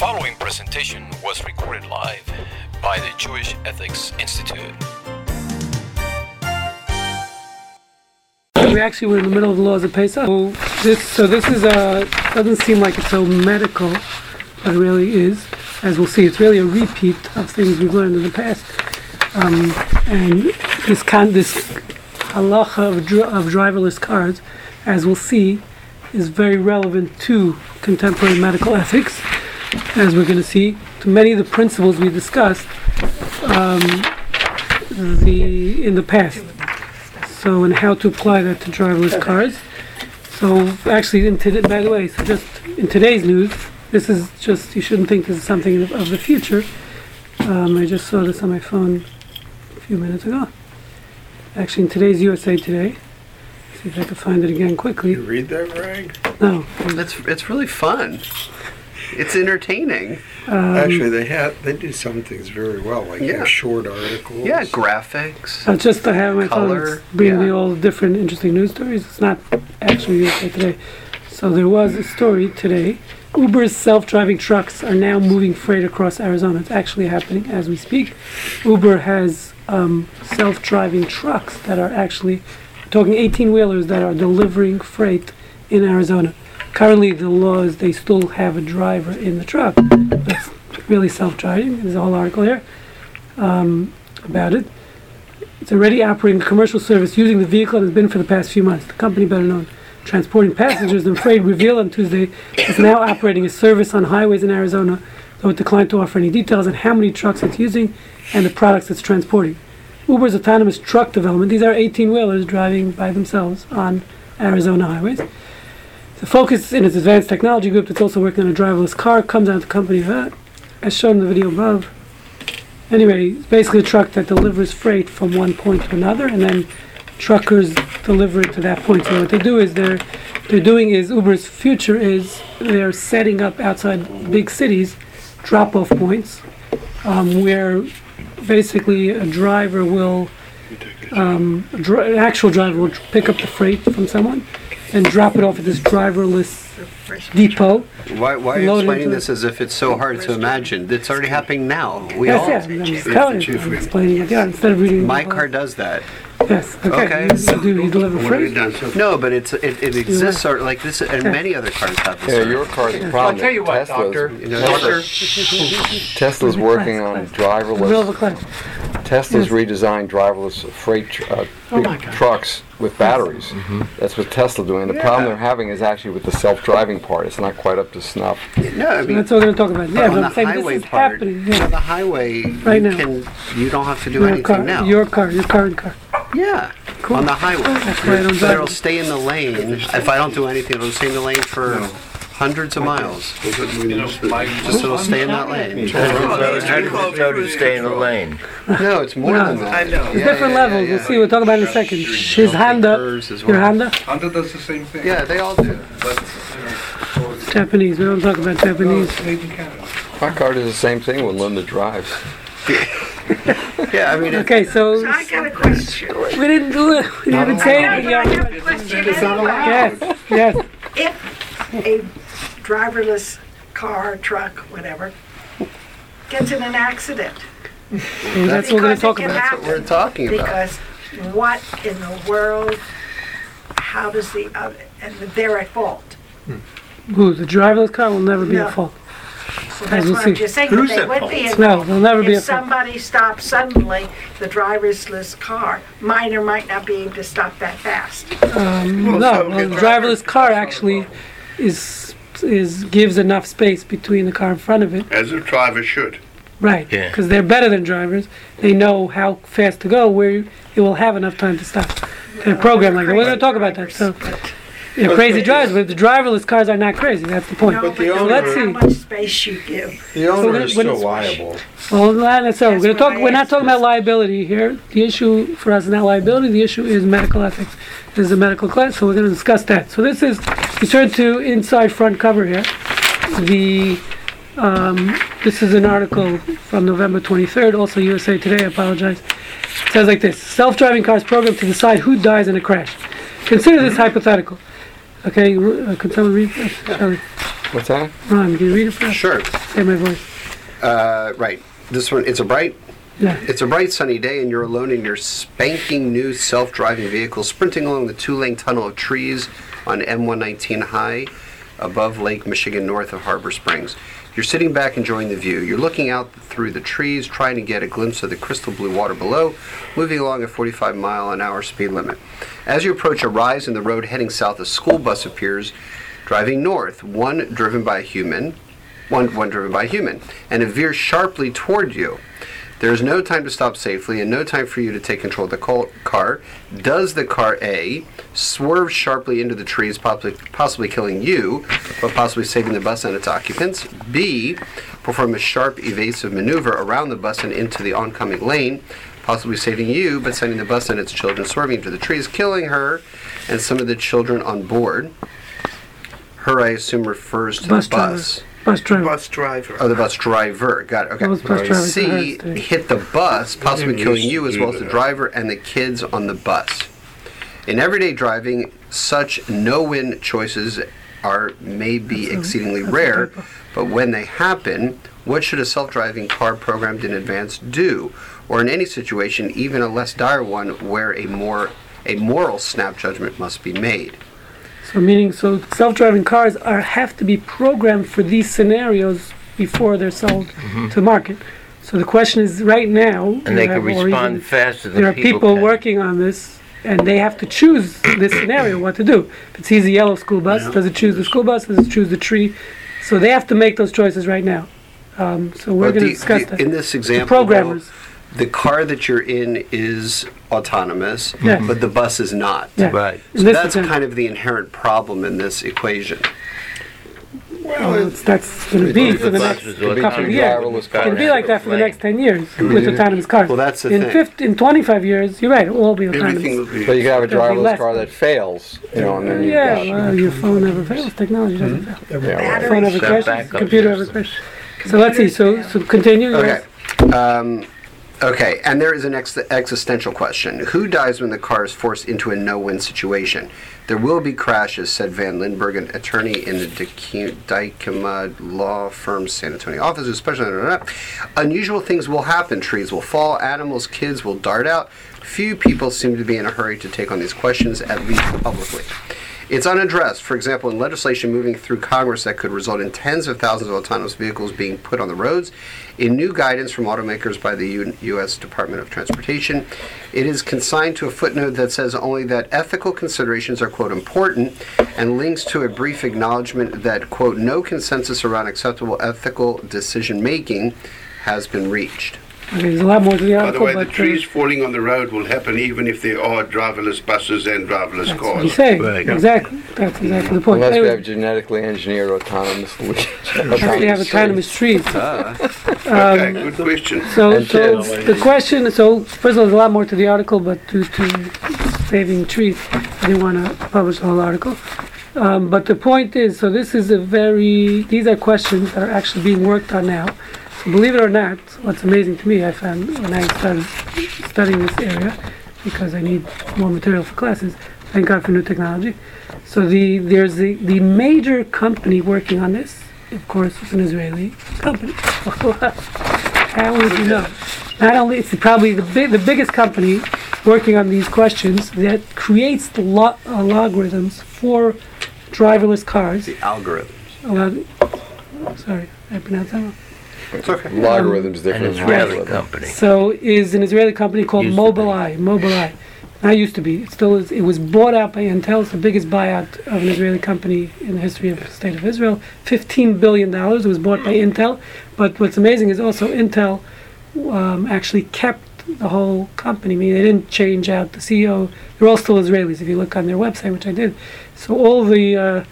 following presentation was recorded live by the Jewish Ethics Institute. We actually were in the middle of the laws of Pesach. So this, so this is a doesn't seem like it's so medical, but it really is. As we'll see, it's really a repeat of things we've learned in the past. Um, and this kind, this halacha of, of driverless cars, as we'll see, is very relevant to contemporary medical ethics, as we're going to see. To many of the principles we discussed um, the in the past. So, and how to apply that to driverless cars. So, actually, in today, by the way, so just in today's news, this is just you shouldn't think this is something of, of the future. Um, I just saw this on my phone a few minutes ago. Actually, in today's USA Today. See if I can find it again quickly. You read that, Rag? No, That's it's really fun. It's entertaining. Um, Actually, they have they do some things very well, like Yeah. short articles. Yeah, graphics. Uh, just to have my phone Color, it's bringing me yeah. all different interesting news stories. It's not actually USA Today. So there was a story today. Uber's self-driving trucks are now moving freight across Arizona. It's actually happening as we speak. Uber has um, self-driving trucks that are actually talking 18-wheelers that are delivering freight in Arizona. Currently, the law is they still have a driver in the truck. It's really self-driving. There's a whole article here um, about it. It's already operating commercial service using the vehicle and has been for the past few months. The company, better known transporting passengers and freight, revealed on Tuesday, is now operating a service on highways in Arizona, though it declined to offer any details on how many trucks it's using and the products it's transporting. Uber's autonomous truck development, these are 18 wheelers driving by themselves on Arizona highways. The focus in its advanced technology group that's also working on a driverless car comes out of the company uh, as shown in the video above. Anyway, it's basically a truck that delivers freight from one point to another, and then truckers deliver it to that point. So what they do is they're they're doing is Uber's future is they're setting up outside big cities drop-off points um, where basically a driver will um, a dri- an actual driver will pick up the freight from someone and drop it off at this driverless depot. Why, why are you Loaded explaining into this as if it's so hard to imagine? It's already happening now. We all. Yes, yes, I'm just telling you, I'm explaining it. Yeah, instead of reading. My car does that. Yes. Okay. Okay. You, you do. You deliver What have you freight. done so far? No, but it's it, it exists or like this, and many other cars have this. Yeah, your car's a problem. I'll tell you what, Tesla's, Doctor. You know, Doctor, Tesla's working on Class, Middle of a driverless. class. Tesla's redesigned driverless freight tr- uh, Oh big my God. trucks with batteries. That's what Tesla doing. The problem they're having is actually with the self-driving part. It's not quite up to snuff. no, I mean, That's what we're going to talk about. Yeah, on but the I'm saying highway this is part, happening. on Yeah. the highway, Right you now. can you don't have to do Your anything car, now. your car, your current car. Yeah, Cool. on the highway. Oh, that's why I don't But drive it'll it. stay in the lane. If I don't do anything, it'll stay in the lane for hundreds of miles. Just it'll stay in that lane. how to stay in the lane. No, it's more than that. I know. There's different levels. We'll see. We'll talk about it in a second. His Honda, Curves as your well. Honda, Honda does the same thing. Yeah, they all do. But Japanese. We don't talk about Japanese. it's made in Canada. My car does the same thing when Linda drives. Yeah, I mean, it, Okay, so I got a question. we didn't do it. We didn't say I it. got Yeah. a question anyway. Yes. Yes. If a driverless car, truck, whatever, gets in an accident, That's what we're going to Because it talk can about. happen. we're talking about. because what in the world, how does the, other and they're at fault. Who? The driverless car will never be No. at fault. So that's we'll what see. I'm just saying, Who's that they at would be at No, fault. they'll never be If at fault. somebody stops suddenly, the driverless car, might or might not be able to stop that fast. Um, no, well, the driverless car actually is is gives enough space between the car in front of it. As a driver should. Right. Yeah. Because they're better than drivers. They know how fast to go, where it will have enough time to stop. They're programmed like that. We're going to talk about that. So, they're crazy drivers, but the driverless cars are not crazy. That's the point. No, But the no owner- Let's see. How see. much space you give. The owner when- is when still liable. Well, not necessarily. We're going to talk. I We're not talking about liability here. The issue for us is not liability. The issue is medical ethics. This is a medical class, so we're going to discuss that. So this is. We turn to inside front cover here. The. Um, this is an article from November 23rd, also USA Today. I apologize. It says like this: Self-driving cars programmed to decide who dies in a crash. Consider this hypothetical. Okay, uh, can someone read? that? Shelley? What's that? Ron, can you read it for us? Sure. Say my voice. Uh, right. This one, it's a bright Yeah. It's a bright sunny day, and you're alone in your spanking new self driving vehicle sprinting along the two lane tunnel of trees on M119 High above Lake Michigan, north of Harbor Springs. You're sitting back enjoying the view. You're looking out through the trees, trying to get a glimpse of the crystal blue water below, moving along at 45 mile an hour speed limit. As you approach a rise in the road heading south, a school bus appears driving north, one driven by a human, one, one driven by a human, and it veers sharply toward you. There is no time to stop safely and no time for you to take control of the car. Does the car A swerve sharply into the trees, possibly, possibly killing you, but possibly saving the bus and its occupants? B perform a sharp evasive maneuver around the bus and into the oncoming lane, possibly saving you, but sending the bus and its children swerving into the trees, killing her and some of the children on board. Her, I assume, refers to Bus the bus. Bus driver. Bus driver. Oh, the bus driver. Got it. Okay. That was bus driver C for hit the bus, possibly killing you as well as the driver and the kids on the bus. In everyday driving, such no-win choices are may be exceedingly a rare, but when they happen, what should a self-driving car programmed in advance do? Or in any situation, even a less dire one, where a more a moral snap judgment must be made. So meaning, so self-driving cars are have to be programmed for these scenarios before they're sold to market. So the question is, right now, Mm-hmm. And they can respond even- faster than There are people, people working on this, and they have to choose this scenario, what to do. If it sees a yellow school bus, does it choose the school bus? Does it choose the tree? So they have to make those choices right now. Um, so we're going to discuss the- that. In this The example, programmers. though, the car that you're in is autonomous, Yes. but the bus is not. Yeah. Right. So this that's kind of the inherent problem in this equation. Well, it's, that's going to be for the next couple of years. driverless It's going to be like that for the next 10 years with autonomous cars. Well, that's the in thing. 50, in 25 years, you're right, it will all be autonomous. Everything will be. But you can have a driverless car that fails, you know, and then you've Yeah, got- well, your phone never fails. Technology doesn't fail. yeah, right. Phone never crashes. Computer never system. crashes. So let's see. So, so continue. Okay. yes. Um, okay, and there is an ex- existential question. Who dies when the car is forced into a no-win situation? There will be crashes, said Van Lindberg, an attorney in the Dykema law firm's San Antonio office, especially unusual things will happen. Trees will fall, animals, kids will dart out. Few people seem to be in a hurry to take on these questions, at least publicly. It's unaddressed, for example, in legislation moving through Congress that could result in tens of thousands of autonomous vehicles being put on the roads. In new guidance from automakers by the U- U.S. Department of Transportation, it is consigned to a footnote that says only that ethical considerations are, quote, important, and links to a brief acknowledgement that, quote, no consensus around acceptable ethical decision making has been reached. Okay, there's a lot more to the article. By the article, way, the but uh, trees falling on the road will happen even if there are driverless buses and driverless that's what he's cars. saying. Right. Exactly. That's exactly the point. Unless we have genetically engineered autonomous. we have autonomous trees. Okay, good question. So, so the question. So first of all, there's a lot more to the article, but due to saving trees, I didn't want to publish the whole article. Um, but the point is, so this is a very. These are questions that are actually being worked on now. So believe it or not, what's amazing to me, I found when I started studying this area, because I need more material for classes. Thank God for new technology. So the there's the, the major company working on this. Of course, it's an Israeli company. How would you know? Not only it's probably the big, the biggest company working on these questions that creates the lo- uh, logarithms for driverless cars. The algorithm. Allo- sorry, I pronounced that wrong. It's okay. Logarithms different than Israeli algorithm. company. So is an Israeli company called Used to be. Mobileye. Mobileye. Not used to be. It still is. It was bought out by Intel. It's the biggest buyout of an Israeli company in the history of the state of Israel. Fifteen billion dollars. It was bought by Intel. But what's amazing is also Intel um, actually kept the whole company. I mean, they didn't change out the CEO. They're all still Israelis. If you look on their website, which I did, so all the uh, the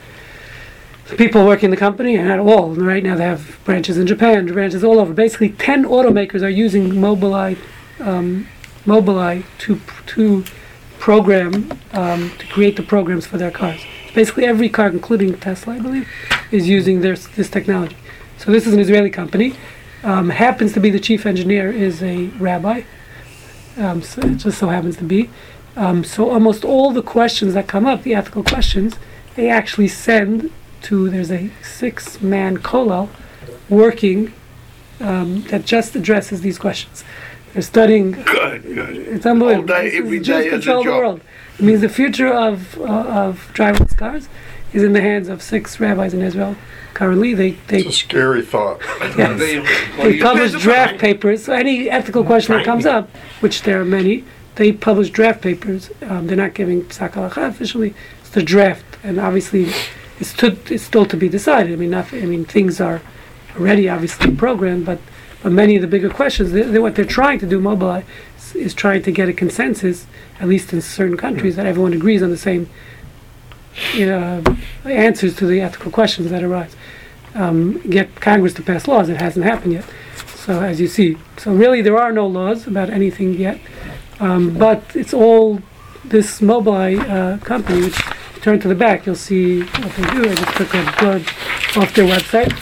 people working in the company, and not all, right now they have branches in Japan, branches all over. Basically, 10 automakers are using Mobileye, um, Mobileye to, to program, um, to create the programs for their cars. Basically, every car, including Tesla, I believe, is using their, this technology. So this is an Israeli company. Um, happens to be the chief engineer is a rabbi. Um, so it just so happens to be. Um, so almost all the questions that come up, the ethical questions, they actually send to there's a six-man kollel working um, that just addresses these questions. They're studying Good, good. it's unbelievable. All day, This is every Jews day as a control the world. It means the future of uh, of driverless cars is in the hands of six rabbis in Israel. Currently, they they, It's a scary thought. yes, they publish draft papers. So any ethical question that comes up, which there are many, they publish draft papers. Um, they're not giving psak halacha officially. It's the draft, and obviously, it's to, still to be decided. I mean, not, I mean, things are already obviously programmed, but but many of the bigger questions, they, they, what they're trying to do, Mobileye, is, is trying to get a consensus, at least in certain countries, that everyone agrees on the same uh, answers to the ethical questions that arise. Um, get Congress to pass laws. It hasn't happened yet. So as you see, so really there are no laws about anything yet. Um, but it's all this Mobileye uh, company, which you turn to the back, you'll see what they do. I just took a blurb off their website.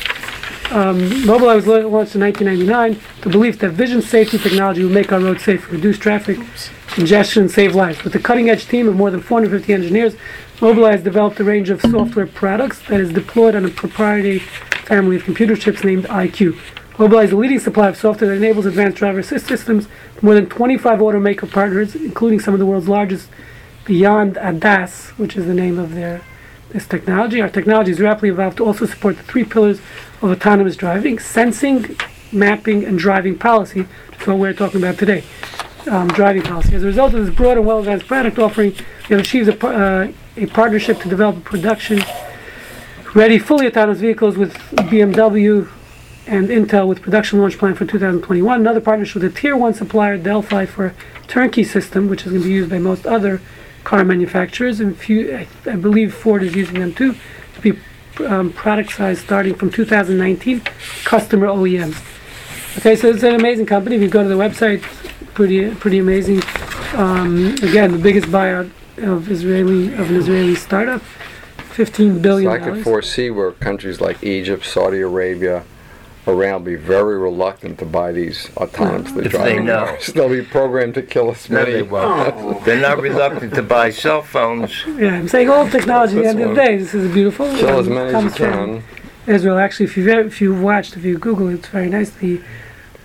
Um, Mobileye was launched in 1999. The belief that vision safety technology will make our roads safer, reduce traffic congestion, and save lives. With a cutting-edge team of more than 450 engineers, Mobileye has developed a range of software products that is deployed on a proprietary family of computer chips named EyeQ. Mobileye is a leading supplier of software that enables advanced driver assist systems. More than 25 automaker partners, including some of the world's largest, beyond ADAS, which is the name of their this technology. Our technology is rapidly evolved to also support the three pillars of autonomous driving: sensing, mapping, and driving policy. That's what we're talking about today. Um, driving policy. As a result of this broad and well advanced product offering, we have achieved a, uh, a partnership to develop a production ready fully autonomous vehicles with BMW and Intel with production launch plan for 2021. Another partnership with a tier one supplier, Delphi, for turnkey system, which is going to be used by most other car manufacturers. And few, I, I believe Ford is using them too, to be um, product size starting from 2019, customer OEMs. Okay, so it's an amazing company. If you go to the website, pretty pretty amazing. Um, again, the biggest buyout of Israeli of an Israeli startup, 15 So I could foresee where countries like Egypt, Saudi Arabia, Iran will be very reluctant to buy these autonomously If they driving know. cars. They'll be programmed to kill us No, many. they won't. They're not reluctant to buy cell phones. Yeah, I'm saying all technology. At the end of the day, this is beautiful. Kill as um, many as you can. Israel. Actually, if you've if you've watched, if you Google, it, it's very nice. The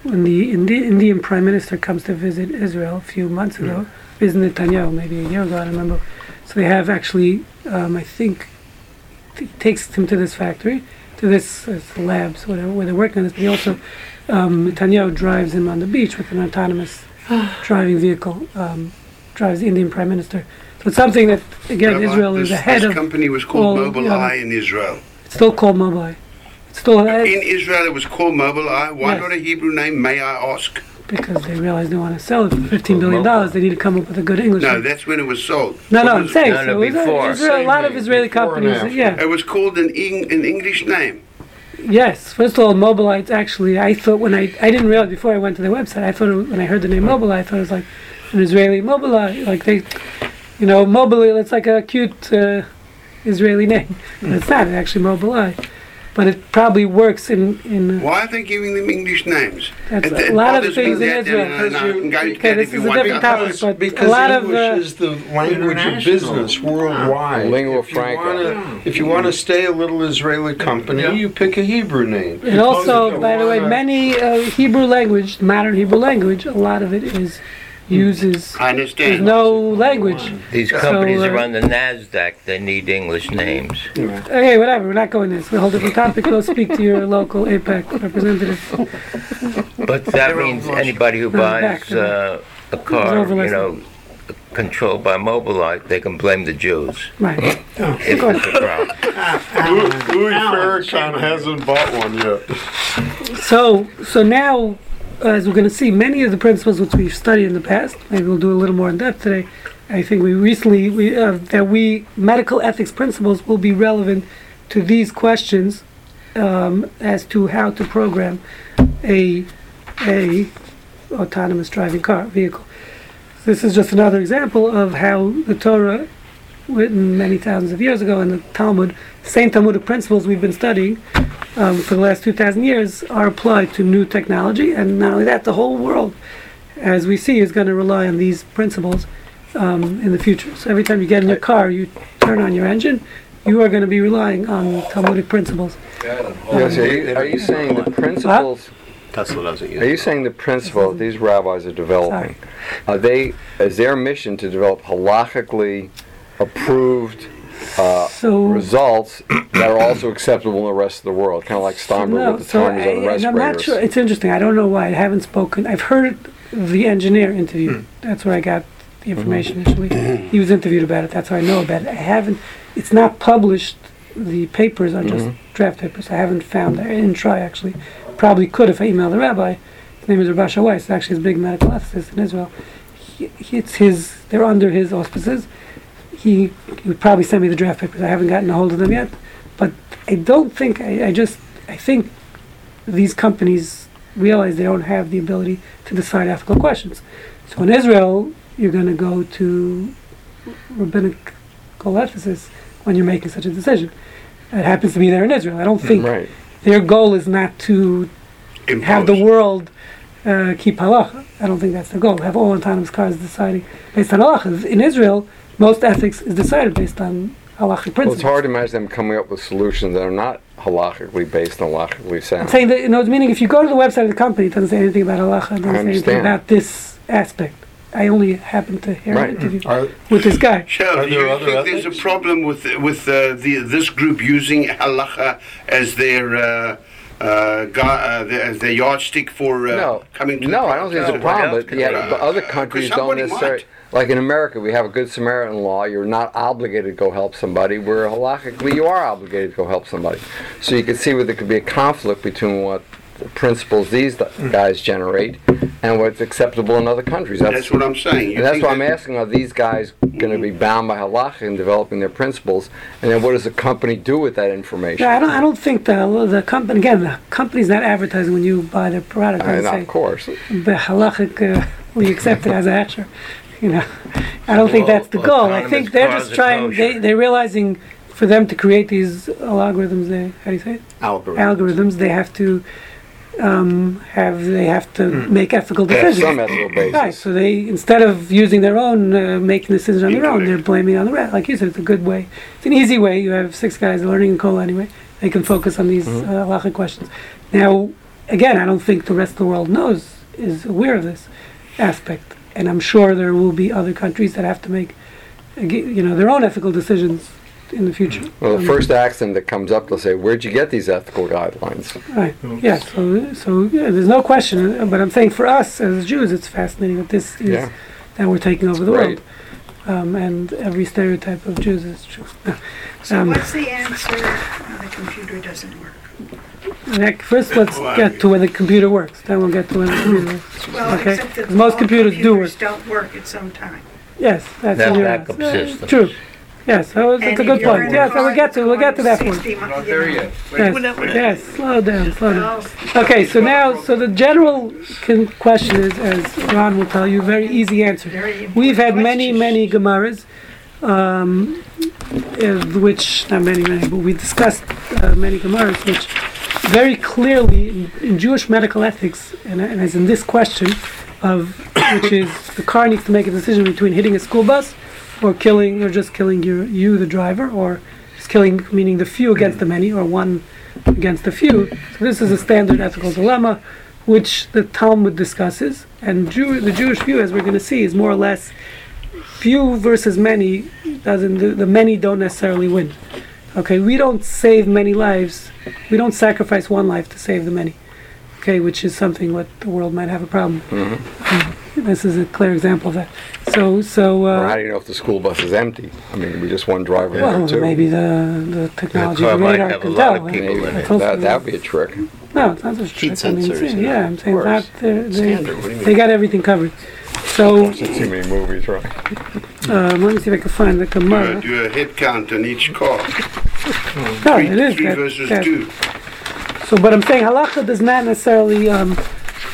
when the Indi- Indian Prime Minister comes to visit Israel a few months ago, visited Netanyahu maybe a year ago. I don't remember. So they have actually, um, I think, he takes him to this factory, to this uh, labs, whatever, where they're working on this. But he also, um, Netanyahu drives him on the beach with an autonomous driving vehicle. Um, drives the Indian Prime Minister. So it's something that again Rabbi, Israel is ahead this of. This company was called all the Mobileye other- in Israel. It's still called Mobileye. It's still has, In Israel, it was called Mobileye. Why Yes. not a Hebrew name, may I ask? Because they realize they want to sell it for fifteen billion dollars. They need to come up with a good English. Name. No, name. that's when it was sold. no, no. I'm saying No, no, so. Israel- before. Israel, a lot of Israeli before and companies. after. Yeah. It was called an, Eng- an English name. Yes. First of all, Mobileye. Actually. I thought when I I didn't realize before I went to their website. I thought it, when I heard the name Mobileye, I thought it was like an Israeli Mobileye. Like they, you know, Mobileye. It's like a cute uh, Israeli name, but it's not. It's actually Mobileye. But it probably works in in. Uh, Why are they giving them English names? That's It- a it lot of things in Israel. and, and I can go into Okay, this is a different but- topic, but because a lot of English uh, is the language of business worldwide. Lingua if you franca. wanna, if you want to stay a little Israeli company, you pick a Hebrew name. And also, by the way, many uh, Hebrew language, modern Hebrew language, a lot of it is uses. I There's understand. no language. These So, companies uh, are on the NASDAQ. They need English names. Okay, whatever. We're not going this. We're a whole different topic. Go speak to your local AIPAC representative. But that means anybody who back buys uh, a car, overlay. you know, controlled by Mobileye, they can blame the Jews Right. if it's a problem. Louis, Louis Farrakhan hasn't bought one yet. So, so now, as we're going to see, many of the principles which we've studied in the past, maybe we'll do a little more in depth today. I think we recently we uh, that we medical ethics principles will be relevant to these questions um, as to how to program a a autonomous driving car vehicle. This is just another example of how the Torah, written many thousands of years ago, and the Talmud, same Talmudic principles we've been studying um, for the last 2,000 years, are applied to new technology. And not only that, the whole world, as we see, is going to rely on these principles um, in the future. So every time you get in your car, you turn on your engine, you are going to be relying on Talmudic principles. Yes, are you, are you saying the principles? Tesla doesn't use Are you it. saying the principle that these rabbis are developing? Are they is their mission to develop halachically approved uh, So results that are also acceptable in the rest of the world? Kind of like Steinberg no, with the so terms I, on and I'm not respirators. sure. It's interesting. I don't know why I haven't spoken. I've heard the engineer interview. Hmm. That's where I got the information Mm-hmm. initially. he was interviewed about it. That's how I know about it. I haven't. It's not published. The papers are just Mm-hmm. draft papers. I haven't found. I didn't try actually. Probably could if I emailed the rabbi. His name is Rav Asher Weiss. Actually, he's a big medical ethicist in Israel. He, he, it's his. They're under his auspices. He, he would probably send me the draft papers. I haven't gotten a hold of them yet, but I don't think. I, I just. I think these companies realize they don't have the ability to decide ethical questions. So in Israel, you're going to go to rabbinic ethicists when you're making such a decision. It happens to be there in Israel. I don't think Right. their goal is not to have the world uh, keep halacha. I don't think that's the goal. Have all autonomous cars deciding based on halacha. In Israel, most ethics is decided based on halachic Well, principles. it's hard to imagine them coming up with solutions that are not halachically based and halachically I'm saying that, you know, meaning if you go to the website of the company, it doesn't say anything about halacha, it doesn't say anything about this aspect. I only happened to hear Right. an interview Are, with this guy. Sure. Are Do there you other think there's a problem with with uh, the this group using halacha as their uh, uh, gu- uh, the- as their yardstick for uh, no, coming to no, the I don't think it's a problem. But yeah, but other Uh, countries don't necessarily. Like in America, we have a good Samaritan law. You're not obligated to go help somebody. Where halachically, you are obligated to go help somebody. So you can see where there could be a conflict between what the principles these guys generate and what's acceptable in other countries. That's what I'm saying. You And that's think why I'm asking: Are these guys going to be bound by halacha in developing their principles? And then what does the company do with that information? Yeah, I don't. I don't think the the company again. The company's not advertising when you buy their product. I They know, say of course. the halachic, uh, we accept it as a hechsher. You know, I don't think that's the goal. I think they're just trying. They they're realizing for them to create these algorithms. They how do you say it? Algorithm. algorithms? They have to um, have they have to make ethical They have decisions. some ethical basis. Right, so they instead of using their own, uh, making decisions on their own, they're blaming on the rest. Like you said, it's a good way. It's an easy way. You have six guys learning in kollel anyway. They can focus on these Mm-hmm. uh, questions. Now, again, I don't think the rest of the world knows is aware of this aspect, and I'm sure there will be other countries that have to make, uh, you know, their own ethical decisions in the future. Well, the Um, first accident that comes up, they'll say, "Where'd you get these ethical guidelines?" Right. Yeah. So, so yeah, there's no question. But I'm saying for us as Jews, it's fascinating that this is Yeah. that we're taking over the Great. world, um, and every stereotype of Jews is true. So Um, what's the answer? Uh, the computer doesn't work. Nick, first, let's get to where the computer works. Then we'll get to where the computer works. Well, Okay. except that 'Cause most all computers do computers don't work at some time. Yes, that's They have in your backup uh, systems. True. Yes, so that's And a good point. in a Yes, car we'll get to we'll get to that that's point. going 60 mi- Not there yet. Yes, yes, slow down, slow down. Okay, so now, so the general con- question is, as Ron will tell you, very easy answer. We've had many, many Gemaras, um, uh, which, not many, many, but we discussed uh, many Gemaras, which very clearly in, in Jewish medical ethics, and, and as in this question, of which is the car needs to make a decision between hitting a school bus or killing, or just killing you, you the driver, or just killing, meaning the few against the many, or one against the few. So this is a standard ethical dilemma, which the Talmud discusses, and Jew, the Jewish view, as we're going to see, is more or less few versus many. Doesn't the, the many don't necessarily win? Okay, we don't save many lives. We don't sacrifice one life to save the many. Okay, which is something what the world might have a problem. Um, this is a clear example of that. So, so. Or how Uh, do you know if the school bus is empty? I mean, we just one driver well, there too. maybe the the technology car of might radar have a can lot tell. of people in it. that that would be a trick. No, it's not just Heat trick. I mean, sensors it's- and yeah, I'm saying of not. they're- They, Standard, what do you mean? they got everything covered. So, I've seen too many movies, right? um, let me see if I can find the Gemara. do a head count on each car. No, Three, it is three that- versus that- two. So, but I'm saying halacha does not necessarily um,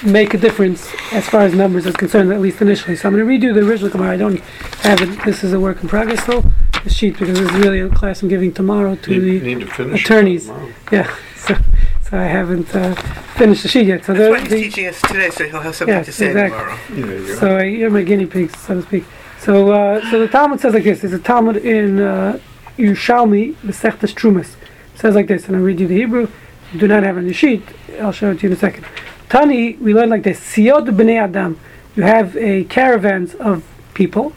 make a difference as far as numbers is concerned, at least initially. So I'm going to redo the original Gemara. I don't have it. This is a work in progress, though. The sheet because this is really a class I'm giving tomorrow to Need, the need to finish. attorneys. tomorrow. yeah. So, so I haven't uh, finished the sheet yet. So That's the, what he's the, teaching us today, so he'll have something Yes, to say exactly. tomorrow. There you go. So uh, you're my guinea pigs, so to speak. So, uh, so the Talmud says like this: There's a Talmud in uh, Yerushalmi Mesechtes Trumas. It says like this, and I'll read you the Hebrew. You do not have it on the sheet. I'll show it to you in a second. Tani, we learn like this. Siyot b'nei Adam. You have a caravans of people,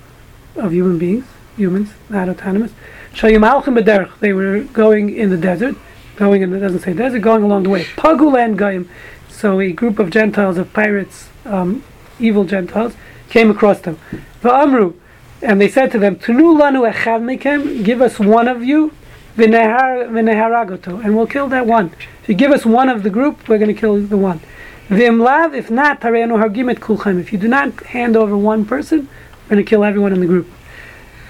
of human beings, humans, not autonomous. Shayim alchim b'derech. They were going in the desert, going in, it doesn't say desert, going along the way. Pagulan goyim. So a group of Gentiles, of pirates, um, evil Gentiles, came across them. Va'amru, and they said to them, Tunu lanu echad mekem, give us one of you, and we'll kill that one. If you give us one of the group, we're going to kill the one. V'imlav, if not, tareanu hargim et kulchem. If you do not hand over one person, we're going to kill everyone in the group.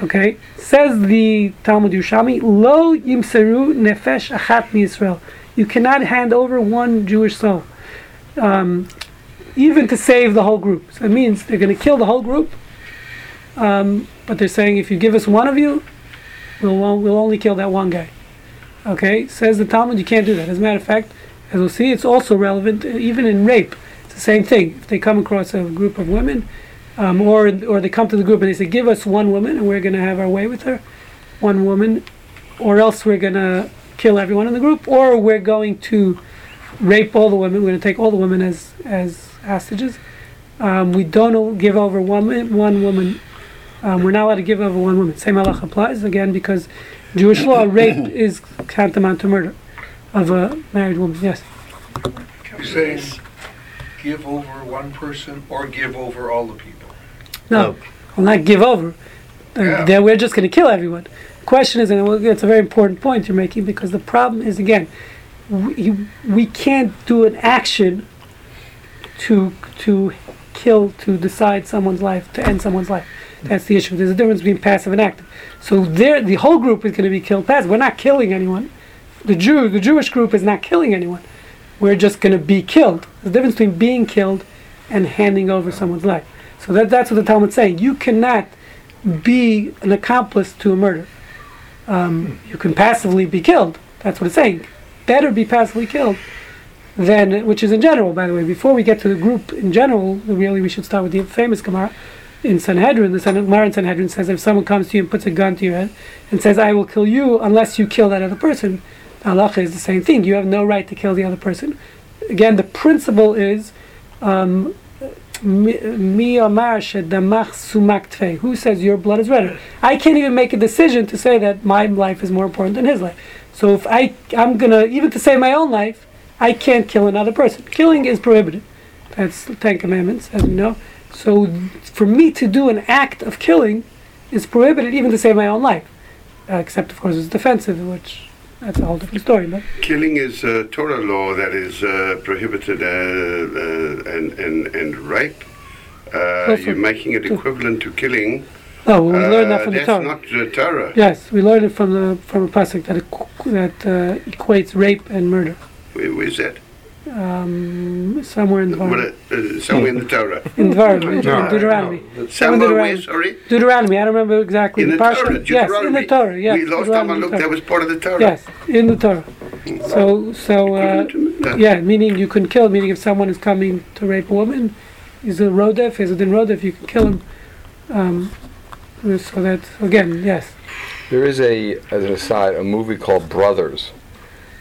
Okay? Says the Talmud Yerushalmi, Lo yimseru nefesh achat Yisrael. You cannot hand over one Jewish soul. Um, even to save the whole group. So it means they're going to kill the whole group, um, but they're saying if you give us one of you, we'll, we'll only kill that one guy. Okay? Says the Talmud, you can't do that. As a matter of fact, as we'll see, it's also relevant uh, even in rape. It's the same thing. If they come across a group of women, um, or or they come to the group and they say, "Give us one woman, and we're going to have our way with her, one woman, or else we're going to kill everyone in the group, or we're going to rape all the women. We're going to take all the women as as hostages. Um, we don't give over one one woman. Um, we're not allowed to give over one woman. Same halach applies again because Jewish law, rape is tantamount to murder of a married woman. Yes. You're saying give over one person or give over all the people? No, will not give over. Yeah. Then we're just going to kill everyone. Question is, and it's a very important point you're making because the problem is again, we, we can't do an action to to kill to decide someone's life to end someone's life. That's the issue. There's a difference between passive and active. So there, the whole group is going to be killed passive. We're not killing anyone. The Jew, the Jewish group is not killing anyone. We're just going to be killed. There's a difference between being killed and handing over someone's life. So that, that's what the Talmud's saying. You cannot be an accomplice to a murder. Um, you can passively be killed. That's what it's saying. Better be passively killed than, which is in general, by the way. Before we get to the group in general, really we should start with the famous Gemara in Sanhedrin. The Gemara in Sanhedrin says if someone comes to you and puts a gun to your head and says, "I will kill you unless you kill that other person," halacha is the same thing. You have no right to kill the other person. Again, the principle is. Um. Who says your blood is redder? I can't even make a decision to say that my life is more important than his life. So if I, I'm gonna even to save my own life, I can't kill another person. Killing is prohibited. That's the Ten Commandments, as we know. So for me to do an act of killing is prohibited, even to save my own life. Uh, except of course it's defensive, which that's a whole different story. But Killing is uh, Torah law that is uh, prohibited, uh, uh, and, and and rape. Uh, you're making it equivalent to killing. oh, we learned that Uh, from the that's Torah. not uh, Torah. Yes, we learned it from the from a pasuk that equ- that uh, equates rape and murder. Where, where's that? Um, somewhere in the Well, Bible. uh, uh, somewhere in the Torah. In Dvarim, in, No, in Deuteronomy. no. Somewhere in Somewhere where? Deuteronomy. Sorry. Deuteronomy. I don't remember exactly In the parsha. Torah. Yes, in the Torah. Yes, We last time I looked, that was part of the Torah. Yes, in the Torah. So, so uh, yeah, meaning you can kill. Meaning if someone is coming to rape a woman, is a rodef. is a din rodef. You can kill him. Um, so that again, yes. There is a, as an aside, a movie called Brothers,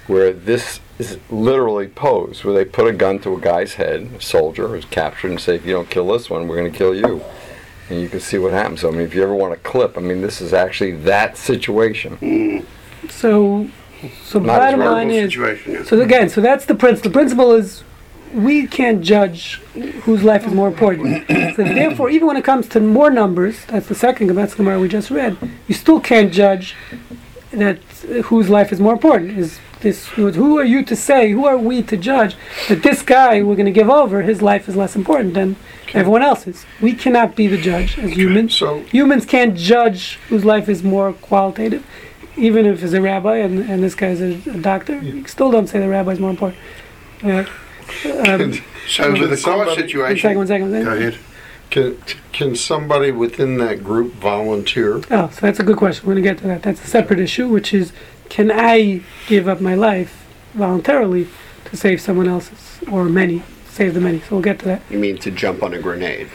where this is literally posed, where they put a gun to a guy's head, a soldier who's captured, and say, if you don't kill this one, we're going to kill you. And you can see what happens. So, I mean, if you ever want a clip, I mean, this is actually that situation. So, so Not bottom line is. situation. yeah. So again, so that's the principle. The principle is we can't judge whose life is more important. so therefore, even when it comes to more numbers, that's the second that's the Gemara we just read. You still can't judge that uh, whose life is more important. Is this who are you to say? Who are we to judge that this guy we're going to give over his life is less important than everyone else's? We cannot be the judge as humans. So Humans can't judge whose life is more qualitative, even if he's a rabbi and, and this guy's a, a doctor. You still don't say the rabbi is more important. Uh, um, So with the car somebody- one situation. second, one second, one Go ahead. can can somebody within that group volunteer? Oh, so that's a good question. We're going to get to that. That's a separate issue, which is can I give up my life voluntarily to save someone else's or many, save the many? So we'll get to that. You mean to jump on a grenade?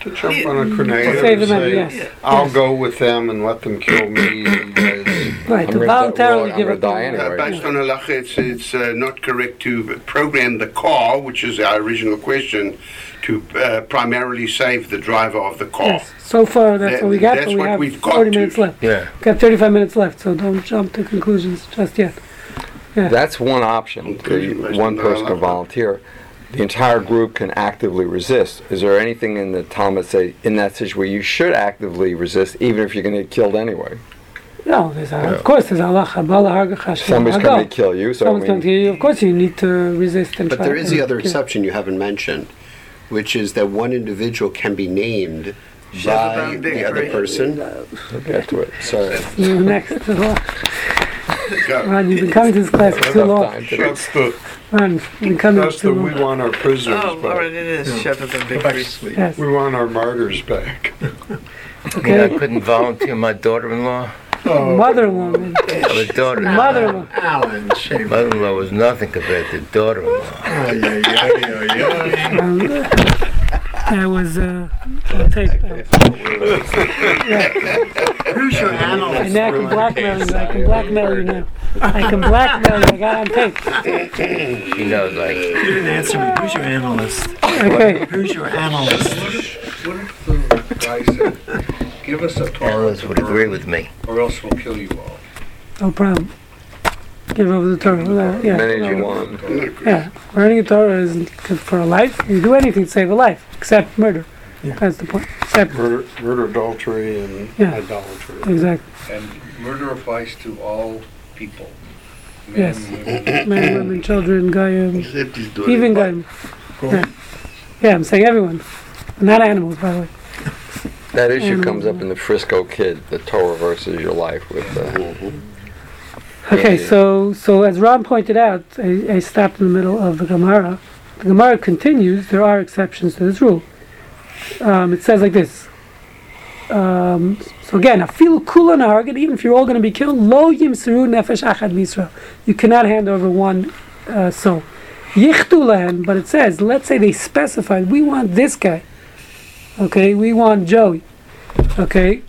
To jump on a grenade To save and the many, say, yes. I'll Yes. go with them and let them kill me. You guys Right, I'm to gonna- voluntarily well, give gonna up. die anyway. Uh, based on halacha, it's, it's uh, not correct to program the car, which is our original question, to uh, primarily save the driver of the car. Yes. So far, that's That- what we got, that's but we what have we've got 40 to. minutes left. Yeah. we've Got 35 minutes left, so don't jump to conclusions just yet. Yeah. That's one option. Inclusion The one person can volunteer. The entire group can actively resist. Is there anything in the Talmud say in that situation where you should actively resist, even if you're going to get killed anyway? No, there's a, of course there's Allah. Bala harga chashma Somebody's hagal. coming to kill you, so I Someone's going to kill you. Of course, you need to resist and But try. there is the other kill. exception you haven't mentioned, which is that one individual can be named by Sheva the other person. we'll get to it. Sorry. You next. Go. Ron, you've been coming to this class for too long. time. That's the, Ron, you've been coming that's too the, long. we want our prisoners Oh, all back. right, it is. Sheva ben Bikri. Yes. We want our martyrs back. You know, I couldn't volunteer my daughter-in-law. Mother-in-law. man. My daughter. Mother-in-law. Alan, shame. Mother-in-law was nothing compared to daughter-in-law. Um, that was uh, on tape. Who's your And analyst? now I can blackmail you. I can blackmail you now. I can blackmail you. I got on tape. She knows, like, You didn't answer me. Who's your analyst? Okay. Who's your analyst? What if the guy said, give us a Torah analysts would agree with me. or else we'll kill you all? No problem. Give over the Torah. Uh, yeah. Many as no, you want. Yeah, learning a Torah is good for a life. You do anything to save a life, except murder. Yeah. That's the point. Except Murder, murder, adultery, and Yeah. idolatry. exactly. And murder applies to all people. Men, Yes. women. Men, women, children, goyim, Except he's doing even it. goyim. Yeah. yeah, I'm saying everyone, not animals, by the way. That issue And- comes up in the Frisco Kid, the Torah versus your life with uh, Okay, so so as Ron pointed out, I, I stopped in the middle of the Gemara. The Gemara continues. There are exceptions to this rule. Um, it says like this. Um, so again, afilu kula nahargin, even if you're all going to be killed, lo yimseru nefesh achad Yisrael. You cannot hand over one uh, soul. Yichtu but it says, let's say they specified, we want this guy. Okay, we want Joey. Okay,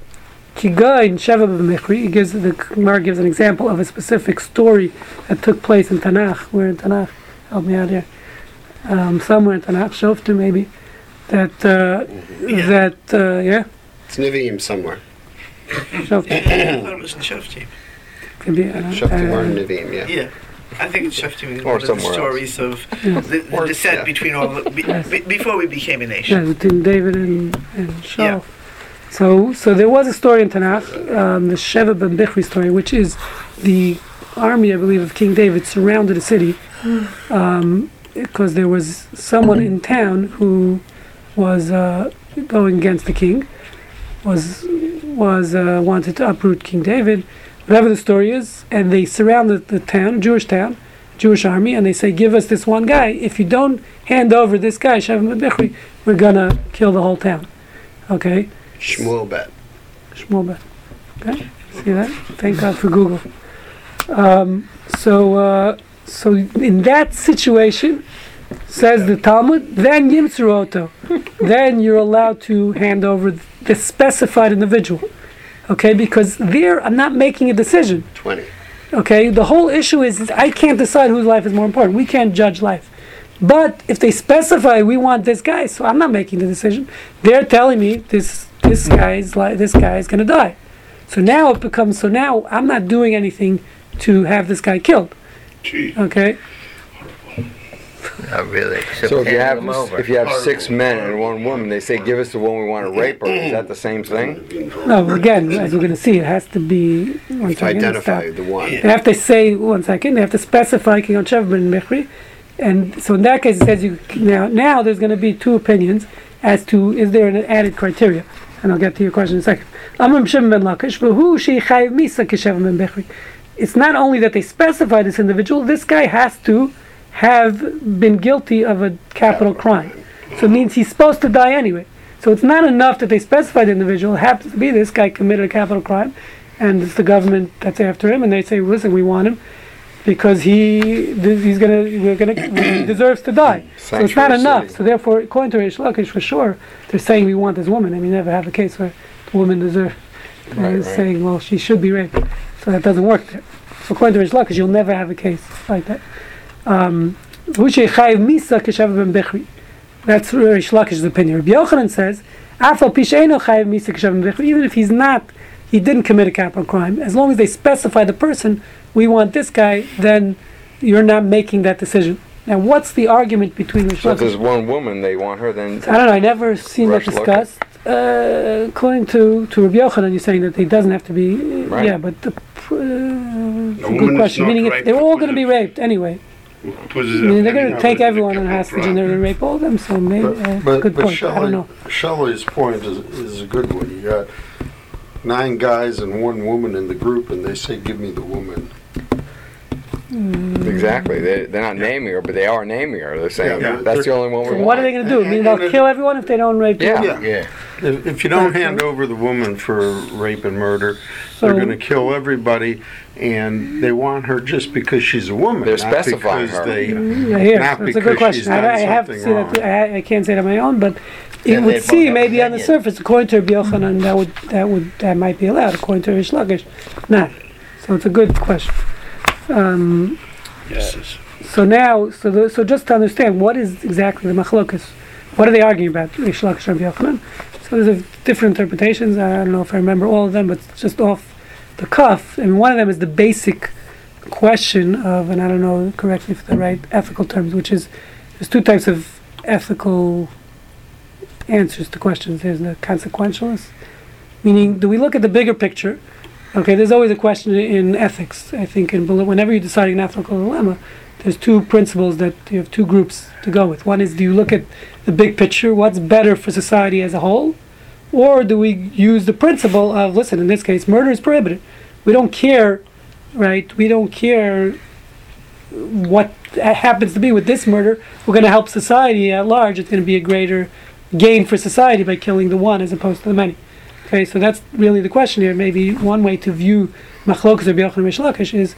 Kiga in Sheva b'Mechri, he gives the Gemara gives an example of a specific story that took place in Tanakh. Where in Tanakh? Help me out here. Um, somewhere in Tanakh, Shoftim maybe. That uh, that uh, yeah, It's Niviim somewhere. Shoftim I thought it was in Shoftim. could be. I don't. Shoftim or Uh, Niviim, yeah. Yeah. I think it's shifting is Or one of the somewhere else. stories of the, the Or- descent yeah. between all the, be, Yes. be- before we became a yeah, nation. between David and and Shaul. Yeah. So so there was a story in Tanakh, um, the Sheva ben Bichri story, which is the army, I believe, of King David surrounded a city um, because there was someone in town who was uh, going against the king, was was uh, wanted to uproot King David, whatever the story is, and they surrounded the town, Jewish town, Jewish army, and they say, "Give us this one guy. If you don't hand over this guy, Sheva ben Bichri, we're gonna kill the whole town." Okay. Shmuel bet. Shmuel bet. Okay, see that? Thank God for Google. Um, so, uh, so in that situation, says the Talmud, then yimtzuroto, then you're allowed to hand over the specified individual. Okay, because there I'm not making a decision. 20. Okay, the whole issue is, is I can't decide whose life is more important. We can't judge life. But if they specify we want this guy, so I'm not making the decision. They're telling me this this guy's like this guy is gonna die. So now it becomes so now I'm not doing anything to have this guy killed. Gee. Okay, Not really. Except So if you have them over. if you have six men and one woman, they say give us the one we want to rape her. Is that the same thing? no, again, as we're gonna see, it has to be one To second, identify stop. the one. They have to say one second. They have to specify King Anshev ben Mechri, and so in that case, it says you now. Now there's going to be two opinions as to is there an added criteria, and I'll get to your question in a second. Amram Shimon ben Lakish, v'hu shechayiv misa kishev ben Mechri. It's not only that they specify this individual; this guy has to have been guilty of a capital crime. So it means he's supposed to die anyway. So it's not enough that they specify the individual. It happens to be this guy committed a capital crime, and it's the government that's after him, and they say, "Listen, we want him because he th- he's gonna we're gonna he deserves to die." So it's not enough. city. So therefore, according to Rish Lakish, for sure, they're saying we want this woman. I mean, you never have a case where the woman deserves. Right, right. saying, well, she should be raped. So that doesn't work there. So according to Rish Lakish, you'll never have a case like that. Um, Hushei chayiv misa keshav. That's Rish Lakish's opinion. Rabbi Yochanan says, "Afal pisheino chayiv misa keshav ben bechri." Even if he's not, he didn't commit a capital crime. As long as they specify the person, we want this guy, then you're not making that decision. Now, what's the argument between Rish So if there's one woman they want her, then I don't know. I never seen that discussed. Uh, according to to Rabbi Yochanan, you're saying that he doesn't have to be. Right. Yeah, but the, uh, it's a good question. Meaning, if they're all going to be raped anyway. Was I mean, they're going to take was it a everyone on hostage and crime? they're going to rape all of them. So maybe But, uh, but, good but point. I don't Shelley, know. Shelley's point is, is a good one. You got nine guys and one woman in the group, and they say, "Give me the woman." Mm. exactly they, they're not naming her, but they are naming her. They're saying Yeah, that's the only one we So want. what are they going to do? I mean, they'll kill everyone if they don't rape. Yeah. children? Yeah. If, if you don't hand over the woman for rape and murder, they're going to kill everybody, and they want her just because she's a woman. They're not specifying because her. They, Yeah, here. Not So it's a good because she's question. I, I have something seen that. I, I can't say it on my own, but it And would they seem maybe on the opinion. surface, according to Rabbi Yochanan, that would that would that might be allowed. According to Rish Lakish, not. So it's a good question. Um, Yes. So now, so the, so just to understand, what is exactly the machlokas? What are they arguing about? Rish Lakish and Rabbi Yochanan. So there's a, different interpretations. I don't know if I remember all of them, but just off the cuff. I mean, one of them is the basic question of, and I don't know correctly for the right ethical terms, which is there's two types of ethical answers to questions. There's the consequentialist, meaning do we look at the bigger picture? Okay, there's always a question in ethics. I think in whenever you're deciding an ethical dilemma, there's two principles that you have two groups to go with. One is do you look at the big picture, what's better for society as a whole, or do we use the principle of listen, in this case, murder is prohibited. We don't care, right? We don't care what happens to be with this murder. We're going to help society at large. It's going to be a greater gain for society by killing the one as opposed to the many. Okay, so that's really the question here. Maybe one way to view machlokas or Yochanan is,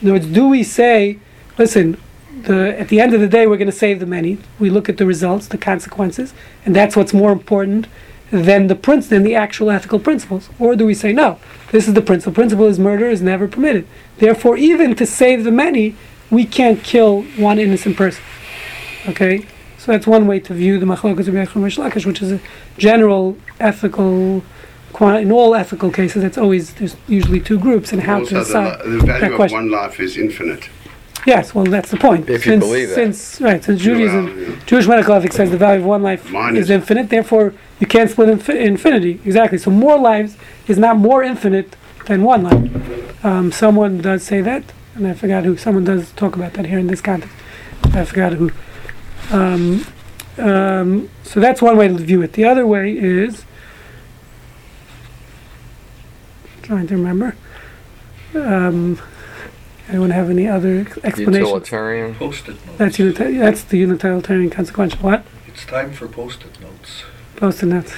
in other words, do we say, listen, the, at the end of the day, we're going to save the many. We look at the results, the consequences, and that's what's more important than the prince, than the actual ethical principles. Or do we say, no, this is the principle. Principle is murder is never permitted. Therefore, even to save the many, we can't kill one innocent person. Okay, so that's one way to view the machlokas of Yochanan which is a general ethical. Qua- In all ethical cases, it's always there's usually two groups, and how to Also, the, decide. li- the value that of question. one life is infinite. Yes, well, that's the point. If you since, believe that. Since right, since Judaism, Well, yeah. Jewish medical ethics says the value of one life Mine is is- infinite. Therefore, you can't split infi- infinity. Exactly. So more lives is not more infinite than one life. Um, someone does say that, and I forgot who. Someone does talk about that here in this context. I forgot who. Um, um, so that's one way to view it. The other way is trying to remember. Um, anyone have any other ex- explanations? Utilitarian. Post-it notes. That's unita- That's the utilitarian consequential. What? It's time for post-it notes. Post-it notes.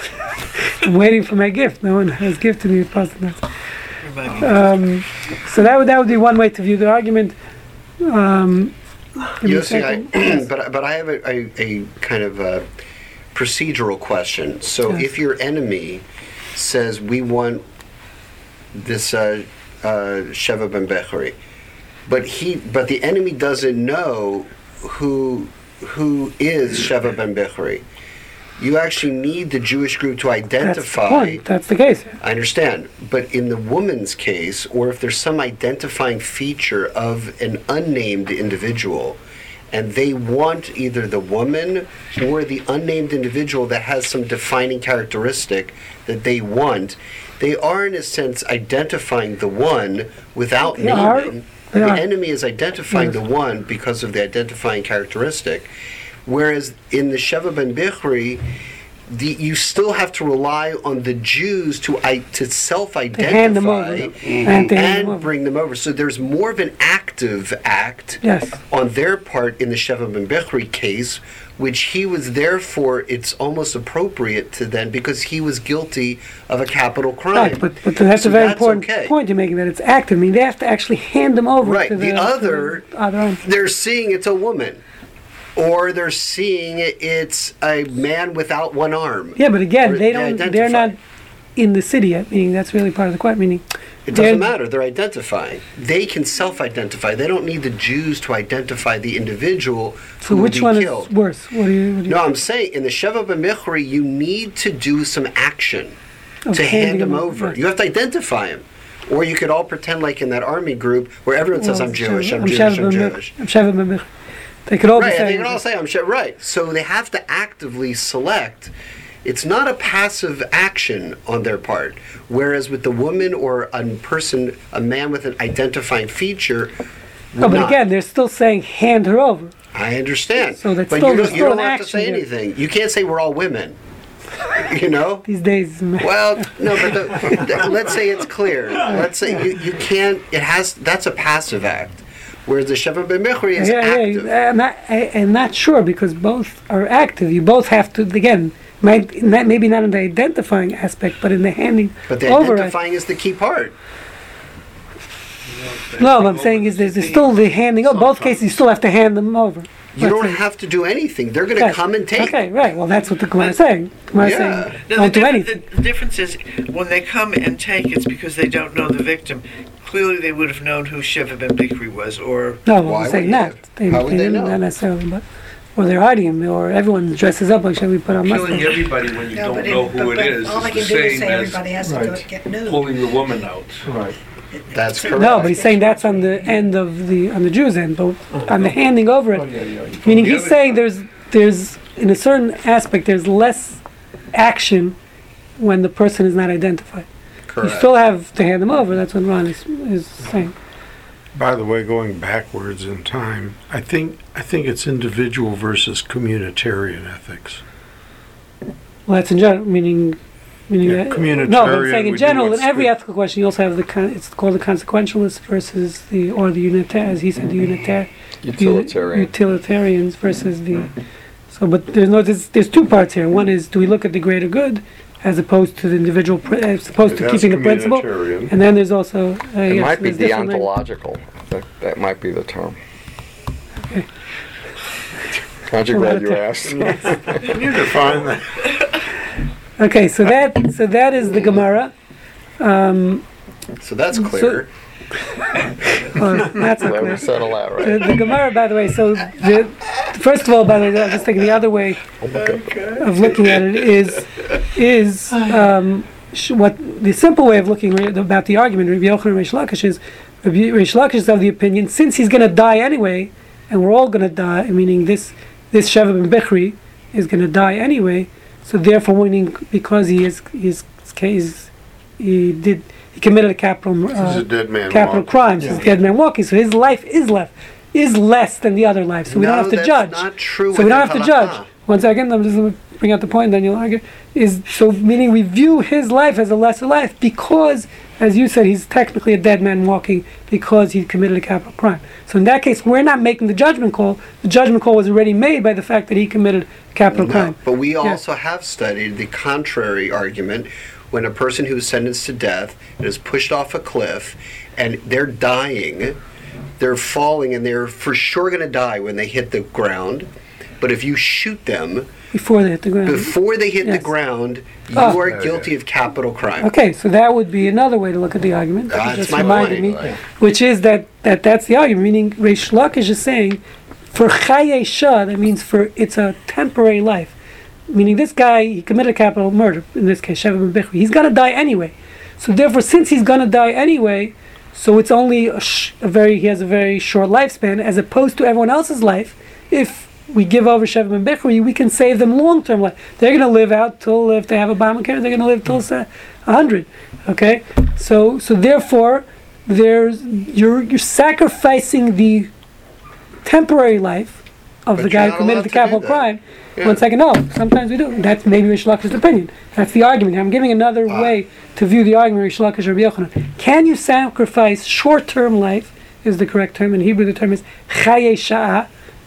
I'm waiting for my gift. No one has gifted me with post-it notes. Um, so that would that would be one way to view the argument. Um, give me a Yossi, second. I, but but I have a, a, a kind of a procedural question. So Yes. if your enemy says we want this uh, uh, Sheva ben Bechori, but he but the enemy doesn't know who who is Sheva ben Bechori. You actually need the Jewish group to identify. That's the. That's the case. I understand. But in the woman's case, or if there's some identifying feature of an unnamed individual, and they want either the woman or the unnamed individual that has some defining characteristic that they want, they are in a sense identifying the one without They naming. They the are. enemy is identifying Yes. the one because of the identifying characteristic. Whereas in the Sheva ben Bichri, the, you still have to rely on the Jews to I, to self-identify them over. And to hand them mm-hmm. bring them over. So there's more of an active act Yes. on their part in the Sheva ben Bichri case, which he was therefore it's almost appropriate to then because he was guilty of a capital crime. Right, but, but that's So a very that's important okay. point you're making. That it's active. I mean, they have to actually hand them over Right, to the, the other, the other they're seeing it's a woman. Or they're seeing it's a man without one arm. Yeah, but again, they they don't. identify. They're not in the city yet. Meaning that's really part of the question. Meaning, It doesn't matter. They're identifying. They can self-identify. They don't need the Jews to identify the individual So who which one be killed. is worse? What do you? What do you No, I'm saying in the Sheva B'Michri, you need to do some action of to hand him them over. right. You have to identify him. Or you could all pretend like in that army group where everyone says, Well, I'm Jewish, I'm I'm Jewish, I'm Jewish. I'm Sheva B'Mich. They could all Right, be and they saying. can all say, I'm sure. Right. So they have to actively select. It's not a passive action on their part. Whereas with the woman or a person, a man with an identifying feature, no, but not. again, they're still saying hand her over. I understand. So that's but still- you don't, you don't have to say there. anything. You can't say we're all women. you know? These days. Well, no, but the, the- let's say it's clear. Let's say you, you can't. It has. That's a passive act, whereas the sheva b'michri is yeah, active. yeah, I'm not, I, I'm not sure because both are active. You both have to again, might not, maybe not in the identifying aspect, but in the handing But the over. identifying is the key part. No, what I'm saying is there's, there's still the handing over. Both cases, you still have to hand them over. You Let's don't say. have to do anything. They're going to Okay, come and take. Okay, right. Well, that's what the Gemara is saying. Gemara is Yeah. saying No, don't the, do differ- anything. the, the difference is when they come and take, it's because they don't know the victim. Clearly, they would have known who Sheva Ben Bikri was, or No, well, Why I'm saying would that. they? They, How would they they know? not necessarily, but or they're hiding him, or everyone dresses up like should we put on Killing mustache. everybody when you No, don't but know it- who but- it but is All I is can the do is same say as everybody has to do Right. it, get nude. pulling the woman out. Right. That's correct. No, but he's saying that's on the end of the on the Jews' end, but on the oh, handing over Oh, it, yeah, yeah. meaning he's saying there's there's in a certain aspect there's less action when the person is not identified. You correct. still have to hand them over. That's what Ron is, is saying. By the way, going backwards in time, I think I think it's individual versus communitarian ethics. Well, that's in general, meaning. Meaning Yeah, that, no, I'm saying in general, in every good. ethical question, you also have the con- it's called the consequentialist versus the or the unitar, as he said, the unitar Utilitarian. utilitarians versus the. So, but there's no there's, there's two parts here. One is do we look at the greater good, as opposed to the individual, pr- as opposed to That's keeping the principle, communitarian. and then there's also uh, It yes, might be there's different lang- deontological. That, that might be the term. Okay. Aren't you Well, glad you that- asked? Can you define that? Okay, so that so that is the Gemara. Um, So that's clear. Or that's not Let clear. me settle that right. the Gemara, by the way, so the, first of all, by the way, I'm just thinking the other way of looking at it is is um, sh- what the simple way of looking re- about the argument. Rabbi Yochanan and Reish Lakish is Rabbi Reish Lakish is of the opinion since he's going to die anyway, and we're all going to die. Meaning this this Sheva ben Bechri is going to die anyway. So therefore, meaning because he is his case he did he committed a capital He's a uh, dead man. capital walking. crimes. He's a dead man walking. So his life is left is less than the other life. So we no, don't have to that's judge. not true. So we don't have to judge. halakha. One second, I'm just going to bring out the point, then you'll argue. Is so meaning we view his life as a lesser life because, as you said, he's technically a dead man walking because he committed a capital crime. So in that case, we're not making the judgment call. The judgment call was already made by the fact that he committed capital No, crime. but we Yeah. also have studied the contrary argument when a person who is sentenced to death and is pushed off a cliff and they're dying, they're falling and they're for sure going to die when they hit the ground. But if you shoot them Before they hit the ground. before they hit Yes. the ground, you Oh. are guilty of capital crime. Okay, so that would be another way to look at the argument. that you That's just my reminded point. me, which is that, that that's the argument. Meaning, Reish Lakish is just saying, for chaye shah, that means for it's a temporary life. Meaning, this guy he committed capital murder in this case, Sheva ben Bichri. He's gonna die anyway. So therefore, since he's gonna die anyway, so it's only a, sh- a very he has a very short lifespan as opposed to everyone else's life. If we give over Sheva ben Bichri, we can save them long term life. They're gonna live out till if they have Obamacare, they're gonna live till uh, hundred. Okay, so so therefore, there's you're you're sacrificing the temporary life of But the guy who committed the capital crime. Yeah. One second, no. Sometimes we do. That's maybe Rish Lakish's opinion. That's the argument. I'm giving another Ah. way to view the argument Rish Lakish or Yochanan. Can you sacrifice short-term life? Is the correct term in Hebrew? The term is chaye sha'ah,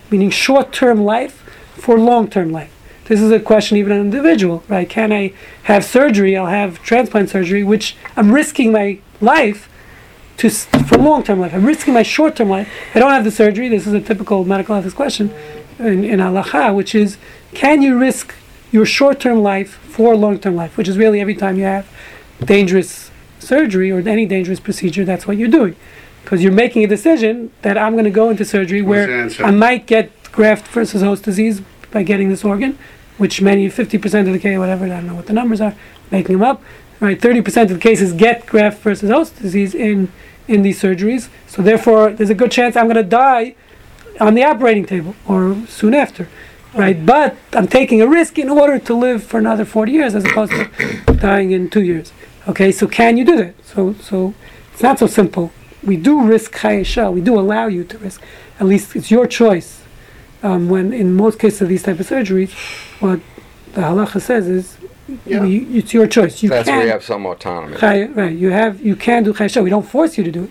meaning short-term life for long-term life. This is a question even an individual, right? Can I have surgery? I'll have transplant surgery, which I'm risking my life to for long-term life. I'm risking my short-term life. I don't have the surgery. This is a typical medical ethics question in, in halacha, which is, can you risk your short-term life for long-term life? Which is really every time you have dangerous surgery or any dangerous procedure, that's what you're doing. Because you're making a decision that I'm going to go into surgery where? I might get graft versus host disease by getting this organ, which many, 50% of the case, whatever, I don't know what the numbers are, making them up. Right, 30% of the cases get graft versus host disease in, in these surgeries. So therefore, there's a good chance I'm going to die on the operating table or soon after. Right, but I'm taking a risk in order to live for another 40 years as opposed to dying in two years. Okay, so can you do that? So, so it's not so simple. We do risk chayesha. We do allow you to risk. At least it's your choice. Um, when in most cases of these type of surgeries, what the halacha says is, we, it's your choice. You That's can where you have some autonomy. Chay- right. You have you can do chayesha. We don't force you to do it,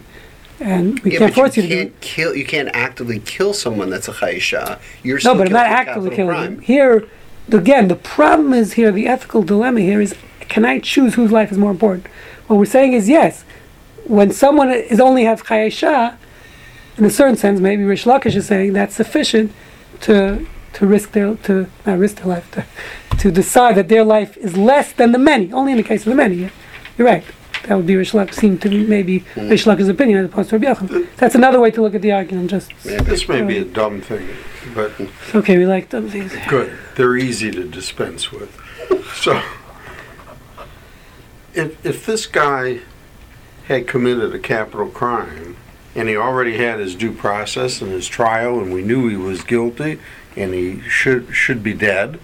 and we Yeah, can't force you, you to do it. kill. You can't actively kill someone that's a chayisha. You're No, but I'm not actively killing crime. them. Here, again, the problem is here. The ethical dilemma here is: can I choose whose life is more important? What we're saying is yes. When someone is only have chayesha, in a certain sense, maybe Rish Lakish is saying that's sufficient to to risk their to not risk their life to, to decide that their life is less than the many. Only in the case of the many. Yeah. You're right. That would be Rish Lakish. Seem to be maybe Hmm. Rish Lakish's opinion as opposed to Rabbi Yochanan. That's another way to look at the argument. Just This may be a dumb thing, but okay. We like dumb things. good. They're easy to dispense with. So, if, if this guy had committed a capital crime and he already had his due process and his trial and we knew he was guilty and he should should be dead,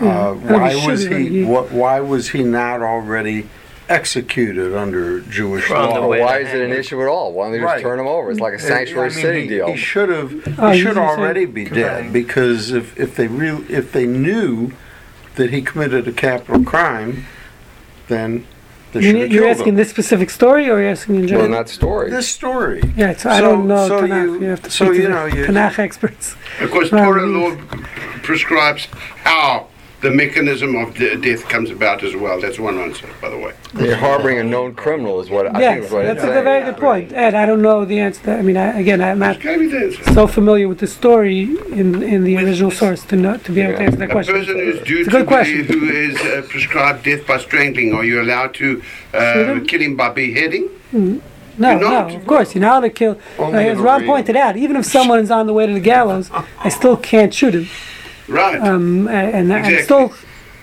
uh, why was he he- what, why was he not already executed under Jewish On the law? way Why is it an issue at all? Why don't they just Right. turn him over? It's like a sanctuary I mean, city he, deal. He should have. Oh, he should already said- be dead because if, if they real if they knew that he committed a capital crime, then they you, you're killed asking him. this specific story, or you're asking in general? in that story. This story. yeah, so, I don't know so Tanakh. you- You, have to so, speak to you the know, you- Tanakh experts. Because Right. Torah law prescribes how the mechanism of de- death comes about as well. That's one answer, by the way. You're harboring a known criminal, is what I think yes, is what that's it's a very good point. Ed, I don't know the answer. To that. I mean, I, again, I'm not Just gave me the answer. so familiar with the story in in the original source to know to be able to answer that A question. person who's due It's a to good be, question. who is uh, prescribed death by strangling, are you allowed to uh, kill him by beheading? No, You're no, of course, you're not allowed to kill. Only Uh, as Ron pointed out, even if someone is on the way to the gallows, I still can't shoot him. Right. Um, a- and I'm Exactly. still,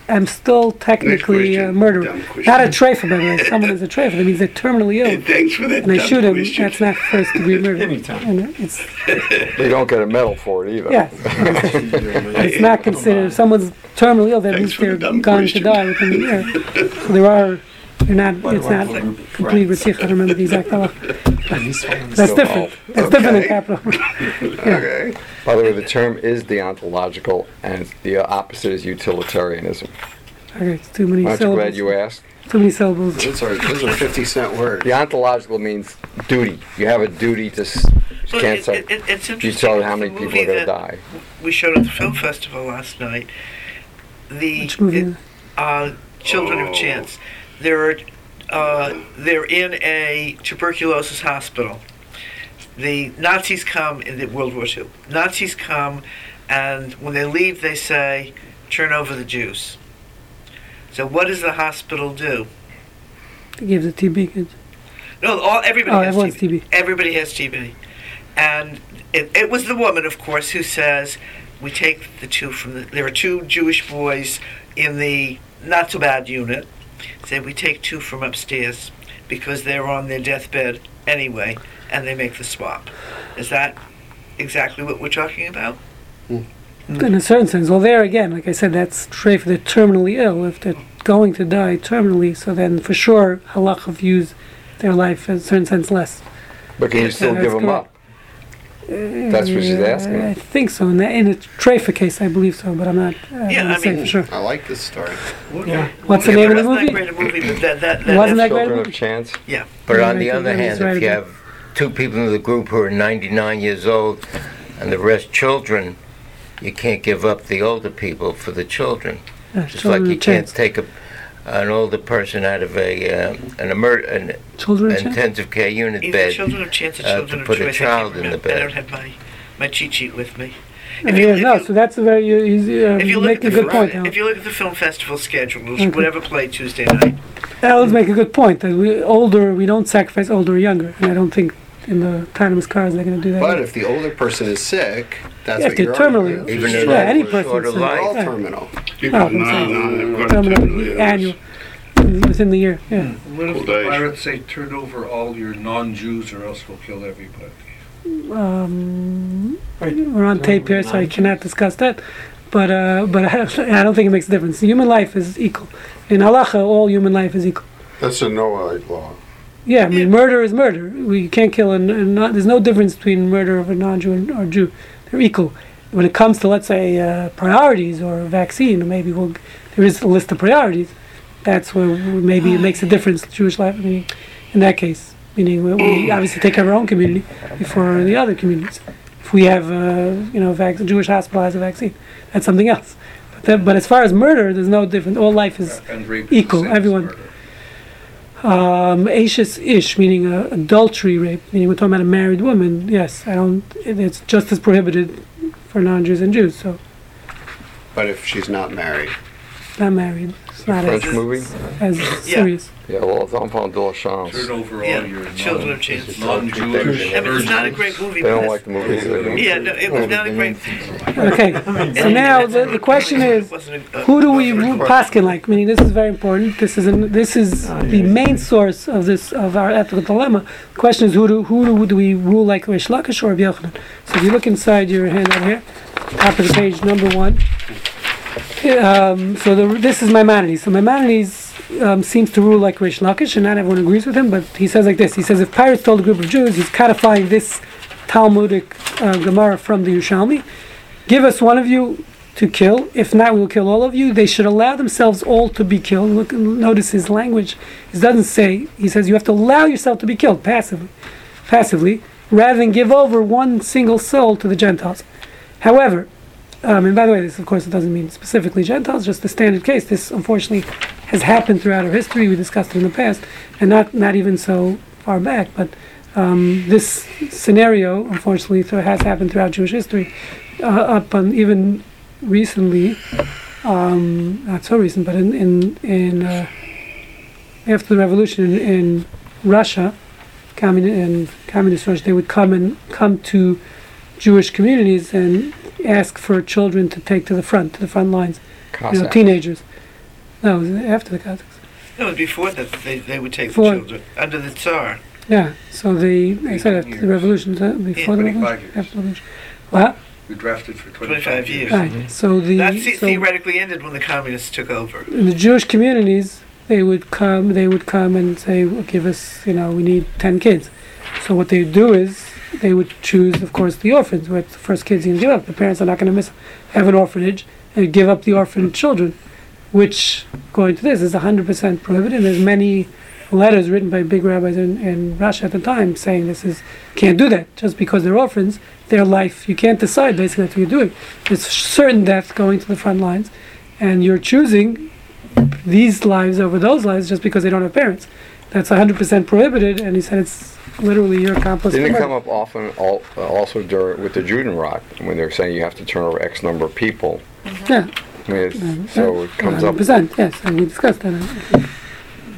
I'm still technically a murderer. Not a treifa, by the way. Someone is a treifa. That means they're terminally ill. Thanks for that. and I dumb shoot him, question. that's not first degree murder. Anytime. It's, You don't get a medal for it either. yeah, it's not considered, if someone's terminally ill, that Thanks means they're dumb going to die within a year. So there are, you're not, it's not complete ritzich, I don't remember the exact halacha. That's different, that's different in Okay. capital. Okay. By the way, the term is deontological, and the opposite is utilitarianism. Okay, it's too many Aren't you glad you syllables. asked? Too many syllables. Those are those are fifty cent words. Deontological means duty. You have a duty to. s- You Well, can't it, say. it, it, it's You interesting. tell how the many people movie are going to that die. We showed at the film festival last night. The Which movie? it- uh, Children Oh. of Chance. They're uh, they're in a tuberculosis hospital. The Nazis come in the World War II. Nazis come, and when they leave, they say, "Turn over the Jews." So what does the hospital do? They give the TB kids. No, all everybody Oh, has. TB. Everybody has TB, and it, it was the woman, of course, who says we take the two from the. There are two Jewish boys in the not so bad unit. Say we take two from upstairs because they're on their deathbed anyway, and they make the swap. Is that exactly what we're talking about? Hmm. In a certain sense, well, there again, like I said, that's true if they're terminally ill. If they're going to die terminally, so then for sure, halacha views their life in a certain sense less. But can you still give them correct. Up? That's what she's Uh, asking. I think so. In, the, in a treifa case, I believe so, but I'm not. I Yeah, I mean- for sure. I like this story. Yeah. What's the name of the it wasn't movie? that great a movie, but that that, that wasn't that great. Children movie? of Chance. Yeah. But Yeah, on I the other hand, right if you have two people in the group who are 99 years old and the rest children, you can't give up the older people for the children. Yeah, Just children like you chance. can't take a, an older person out of a uh, an, emer- an Children of intensive care unit Either bed. children of chance or uh, children to of put a choice. I child in the bed. I bed. don't have my my cheat sheet with me. If you- yeah, if no, you- so that's a very you, you, uh, If you you look make at a the good point. Al. if you look at the film festival schedule, Okay. whatever played Tuesday night, Alan's make a good point that we older we don't sacrifice older or younger, and I don't think in the autonomous cars they're going to do that. But either. if the older person is sick, that's Yeah, what you're terminally arguing. Even though yeah, any person sort of all yeah. terminal. People Oh, now, I'm now they've got terminal terminal annual within the year. Yeah. What if the pirates say turn over all your non-Jews or else we'll kill everybody? Um, we're on tape here, so I cannot discuss that. But uh, but I don't think it makes a difference. Human life is equal. In halacha, all human life is equal. That's a Noahide law. Yeah, I mean, murder is murder. We can't kill a, a non, There's no difference between murder of a non-Jew and, or Jew. They're equal. When it comes to, let's say, uh, priorities or a vaccine, maybe we'll, there is a list of priorities. That's where we- maybe it makes a difference. Jewish life, I mean, in that case, meaning we, we obviously take care of our own community before the other communities. If we have, uh, you know, vac- a Jewish hospital has a vaccine, that's something else. But, that, but as far as murder, there's no difference. All life is And rape is the equal, everyone. murder. Um, Ashes ish, meaning uh, adultery rape, meaning we're talking about a married woman. Yes, I don't. It, it's just as prohibited for non-Jews and Jews. So But if she's not married, not married. It's not as, French movie? as serious. Yeah, well, it's enfant de la chance. Turn over Yeah, all your Children of chance. non-Jewish. I mean, it's not a great movie. They don't but like the movies. they. Yeah, no, it was not a great. Okay. So now the, the question is, uh, who do we paskin like? Meaning this is very important. This is an, this is ah, the main source of this of our ethical dilemma. The question is who do who do, do we rule like Rish Lakish or Rabbi Yochanan? So if you look inside your handout here, top of the page, number one. Um, so the, this is Maimonides. So Maimonides um, seems to rule like Rish Lakish, and not everyone agrees with him. But he says like this: He says if pirates told a group of Jews, he's codifying this Talmudic uh, Gemara from the Yerushalmi. Give us one of you to kill. If not, we will kill all of you. They should allow themselves all to be killed. Look, notice his language. He doesn't say. He says you have to allow yourself to be killed passively, passively, rather than give over one single soul to the Gentiles. However, um, and by the way, this of course it doesn't mean specifically Gentiles, just the standard case. This unfortunately has happened throughout our history. We discussed it in the past, and not not even so far back. But um, this scenario, unfortunately, has happened throughout Jewish history, uh, up on even recently. Um, not so recent, but in in, in uh, after the revolution in, in Russia, communist in communist Russia, they would come and come to Jewish communities and ask for children to take to the front, to the front lines. You know, teenagers. No, it was after the Cossacks. No, it was before that they, they would take Before- the children under the Tsar. Yeah, so they, they said after the revolution, uh, before the 25 revolution, years. after the revolution. What? We drafted for 25 25 years. years. Right. So the That the- so theoretically ended when the communists took over. in the Jewish communities, they would come. They would come and say, well, "Give us, you know, we need ten kids." So what they do is they would choose, of course, the orphans. What the first kids you can give up. The parents are not going to miss have an orphanage and give up the orphan children, which, going to this, is hundred percent prohibited. There's many letters written by big rabbis in, in Russia at the time saying this is can't do that just because they're orphans. Their life, you can't decide basically what you're doing. It's certain death going to the front lines, and you're choosing these lives over those lives just because they don't have parents. That's 100% prohibited, and he said it's literally your accomplice. Didn't it come up often al- uh, also during, with the Judenrat when they're saying you have to turn over X number of people? Yeah, I mean, it's, so it comes up. 100%, yes, and we discussed that.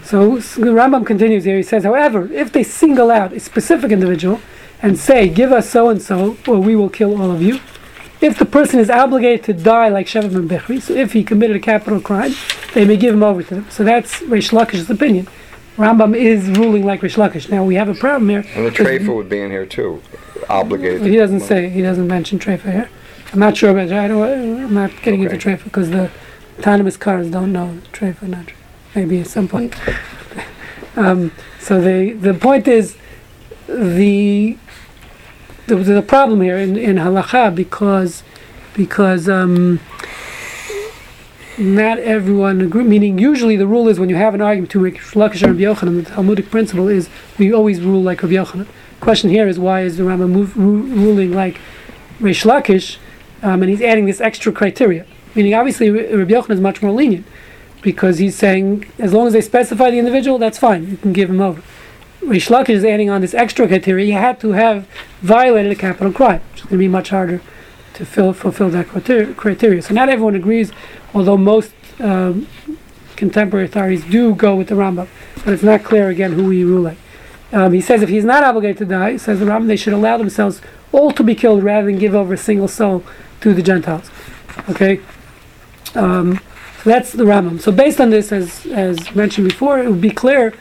So, s- the Rambam continues here. He says, however, if they single out a specific individual and say, give us so and so, or we will kill all of you, if the person is obligated to die like Shevet ben Bechri, so if he committed a capital crime, they may give him over to them. So that's Rish Lakish's opinion. Rambam is ruling like Rish Lakish. Now we have a problem here. And the Treifa would be in here too, obligated. He doesn't say. He doesn't mention Trefa here. I'm not sure about. I don't, I'm not getting into Okay. Trefa because the autonomous cars don't know Trefa. Not Trefa. maybe at some point. um, so the the point is the the, the problem here in, in halacha because because um, not everyone agree. Meaning, usually the rule is when you have an argument to make Lakish and Rabbi Yochanan, the Talmudic principle is we always rule like Rabbi Yochanan. Question here is why is the Rambam move, ru- ruling like Rish Lakish, um, and he's adding this extra criteria. Meaning, obviously, Rabbi Yochanan is much more lenient because he's saying as long as they specify the individual, that's fine. You can give him over. Rish Lakish is adding on this extra criteria. He had to have violated a capital crime, which is going to be much harder to fill, fulfill that criteria. So not everyone agrees, although most um, contemporary authorities do go with the Rambam, but it's not clear again who he ruled. Um, he says if he's not obligated to die, he says the Rambam, they should allow themselves all to be killed rather than give over a single soul to the Gentiles. Okay, um, so that's the Rambam. So based on this, as as mentioned before, it would be clear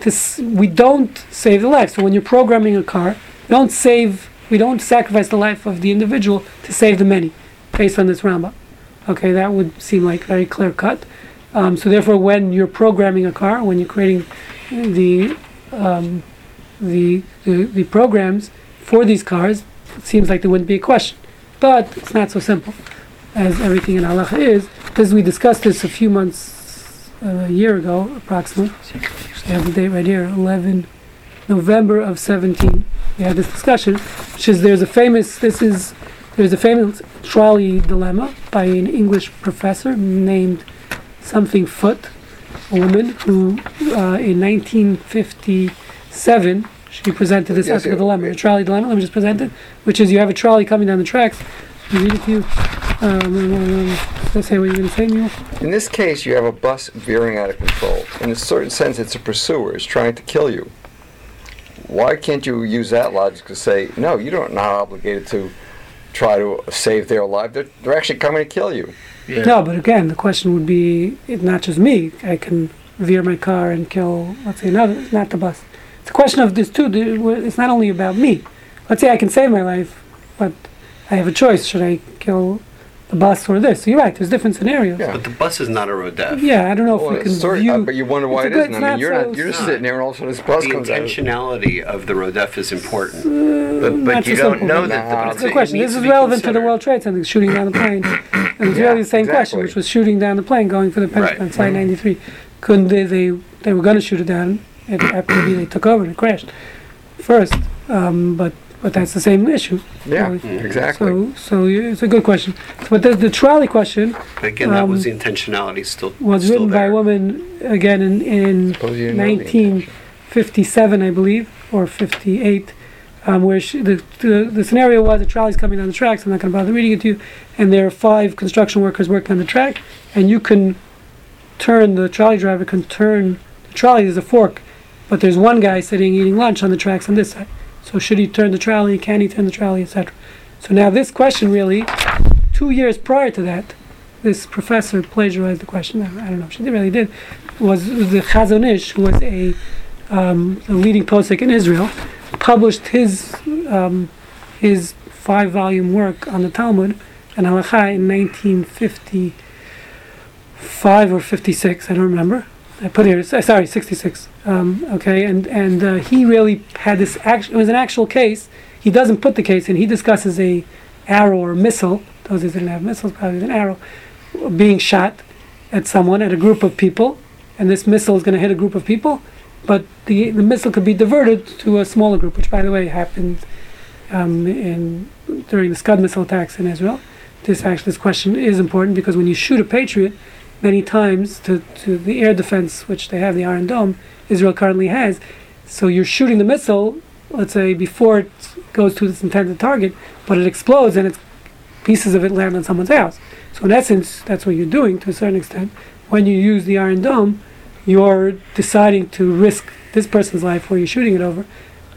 to s- we don't save the life. So when you're programming a car, don't save, we don't sacrifice the life of the individual to save the many, based on this Rambam. Okay, that would seem like very clear cut. Um, so therefore, when you're programming a car, when you're creating the um, the, the the programs for these cars, it seems like there wouldn't be a question. But it's not so simple, as everything in halacha is. Because we discussed this a few months, uh, a year ago, approximately. I have the date right here, 11 November of 17. We had this discussion, which is there's a famous, this is, there's a famous trolley dilemma by an English professor named something Foot, a woman who uh, in 1957 she presented this Yes, ethical dilemma, the trolley dilemma. Let me just present it, which is you have a trolley coming down the tracks. Me read it to you. Um, let's say what you're going to say, Neil. In this case, you have a bus veering out of control. In a certain sense, it's a pursuer. It's trying to kill you. Why can't you use that logic to say, no, you don't not obligated to try to save their life. They're, they're actually coming to kill you. Yeah. No, but again, the question would be it not just me. I can veer my car and kill, let's say, another, not the bus. It's a question of this too. It's not only about me. Let's say I can save my life, but I have a choice. Should I kill the bus or this? So you're right. There's different scenarios. Yeah. But the bus is not a road death. Yeah, I don't know if we can it's sort- view. uh, but you wonder why it's it a good- isn't. it's I mean, not you're so- not. You're just it's sitting there, and all of a sudden this bus The comes out. The intentionality of the road death is important. But, but you don't know Nah, that the That's a question. This is be relevant to the. World Trade Center shooting down the plane. And it's Yeah, really the same question, which was shooting down the plane going for the Pentagon, Right. Flight 93. Couldn't they, they, they were going to shoot it down. It happened to be they took over and it crashed first. Um, but, but that's the same issue. Yeah, really. exactly. So, so yeah, it's a good question. But the, the trolley question again, that was Um, the intentionality still. was still written by a woman again in, in Suppose you didn't know the intention. 1957, I believe, or 58, um, where she, the, the the scenario was the trolley's coming down the tracks. I'm not going to bother reading it to you. And there are five construction workers working on the track, and you can turn the trolley driver can turn the trolley. There's a fork, but there's one guy sitting eating lunch on the tracks on this side. So should he turn the trolley? Can he turn the trolley, etc. So now this question really, two years prior to that, this professor plagiarized the question. I don't know if she really did. Was the Chazon Ish, who was a um, a leading posek in Israel, published his um, his five volume work on the Talmud and Halacha in 1955 or 56. I don't remember. I put here. Sorry, 66. Um, okay, and and uh, he really had this. Act- it was an actual case. He doesn't put the case in. He discusses a arrow or missile. Those that didn't have missiles, probably an arrow being shot at someone, at a group of people, and this missile is going to hit a group of people, but the the missile could be diverted to a smaller group, which, by the way, happened um, in during the Scud missile attacks in Israel. This actually, this question is important because when you shoot a Patriot, many times to, to the air defense, which they have, the Iron Dome, Israel currently has, so you're shooting the missile, let's say, before it goes to its intended target, but it explodes and it's pieces of it land on someone's house. So in essence, that's what you're doing to a certain extent. When you use the Iron Dome, you're deciding to risk this person's life where you're shooting it over.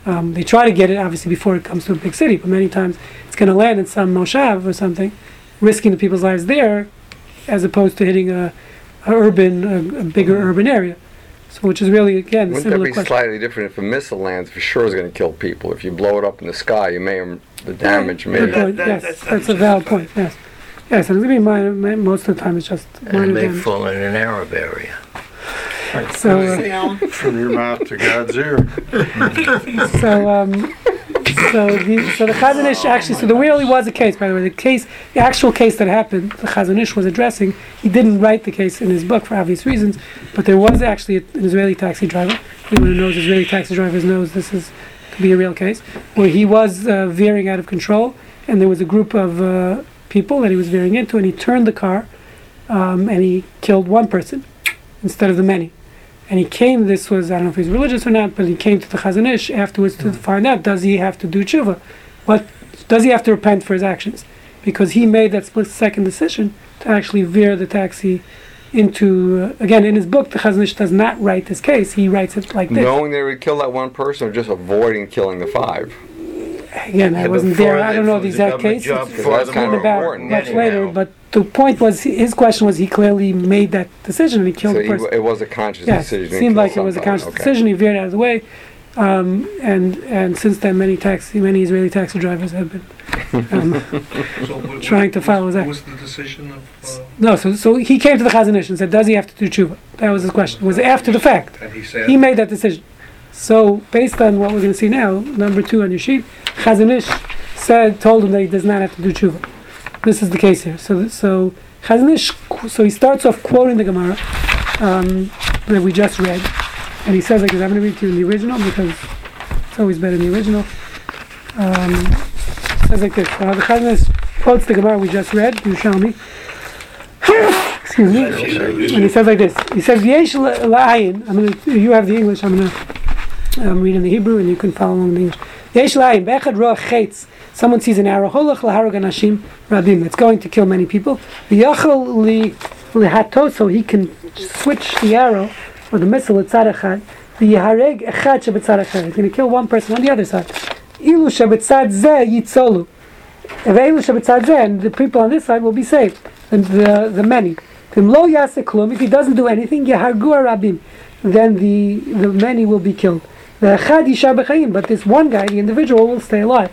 Um, they try to get it obviously before it comes to a big city, but many times it's going to land in some moshav or something, risking the people's lives there, as opposed to hitting a, a urban, a, a bigger urban area. So which is really again a Wouldn't that be question. slightly different if a missile lands? For sure, is going to kill people. If you blow it up in the sky, you may the damage may. Good point. That- yes, that's that's, a valid point. Yes, yes, and it's gonna be minor, mi- most of the time it's just And minor it may damage. fall in an Arab area. So, uh, From your mouth to God's ear. so, um, so the so the Chazon Ish actually, so there really was a case. By the way, the case, the actual case that happened, the Chazon Ish was addressing. He didn't write the case in his book for obvious reasons, but there was actually an Israeli taxi driver. Anyone who knows Israeli taxi drivers knows this is could be a real case where he was uh, veering out of control, and there was a group of uh, people that he was veering into, and he turned the car, um, and he killed one person instead of the many. And he came, this was, I don't know if he's religious or not, but he came to the Chazon Ish afterwards to find out, does he have to do tshuva? What, does he have to repent for his actions? Because he made that split second decision to actually veer the taxi into uh, again in his book. The Chazon Ish does not write this case. He writes it like this. Knowing they would kill that one person or just avoiding killing the five? Again, I wasn't there. I don't know the the exact case. job, It's for written them, kind of about important much later. But the point was, his question was, he clearly made that decision and he killed So the he, person. it was a conscious Yes, decision. it seemed kill like it was a conscious Okay. decision. He veered out of the way, um, and and since then, many taxi, many Israeli taxi drivers have been. Um, So Trying to follow that. What was the decision of, uh, no, so so he came to the Chazon Ish and said, "Does he have to do tshuva?" That was his question. Was after the fact? and he said? He made that decision. So based on what we're going to see now, number two on your sheet, Chazon Ish said told him that he does not have to do tshuva. This is the case here. So so Chazon Ish, so he starts off quoting the Gemara um, that we just read, and he says like this. I'm going to read to you in the original because it's always better in the original. Um, it says like this. Uh, the Chazon Ish quotes the Gemara we just read. You show me. Excuse me. And he says like this. He says, "Yesh la'ayin." I'm gonna. You have the English. I'm gonna. I'm reading the Hebrew, and you can follow along in the English. Yesh la'ayin. Be'echad roach. Someone sees an arrow. Holach laharag anashim rabim. That's going to kill many people. V'yachal li lihato. So he can switch the arrow or the missile at tzad echad. V'yahareg echad shebetzad echad. He's going to kill one person on the other side. Ilu shebetzad zeh yitzolu. Veilu shebetzad zeh. And the people on this side will be saved. And the the many. V'im lo yaseh klum, If he doesn't do anything, yahargu rabim, then the the many will be killed. The echad yishar but this one guy, the individual, will stay alive.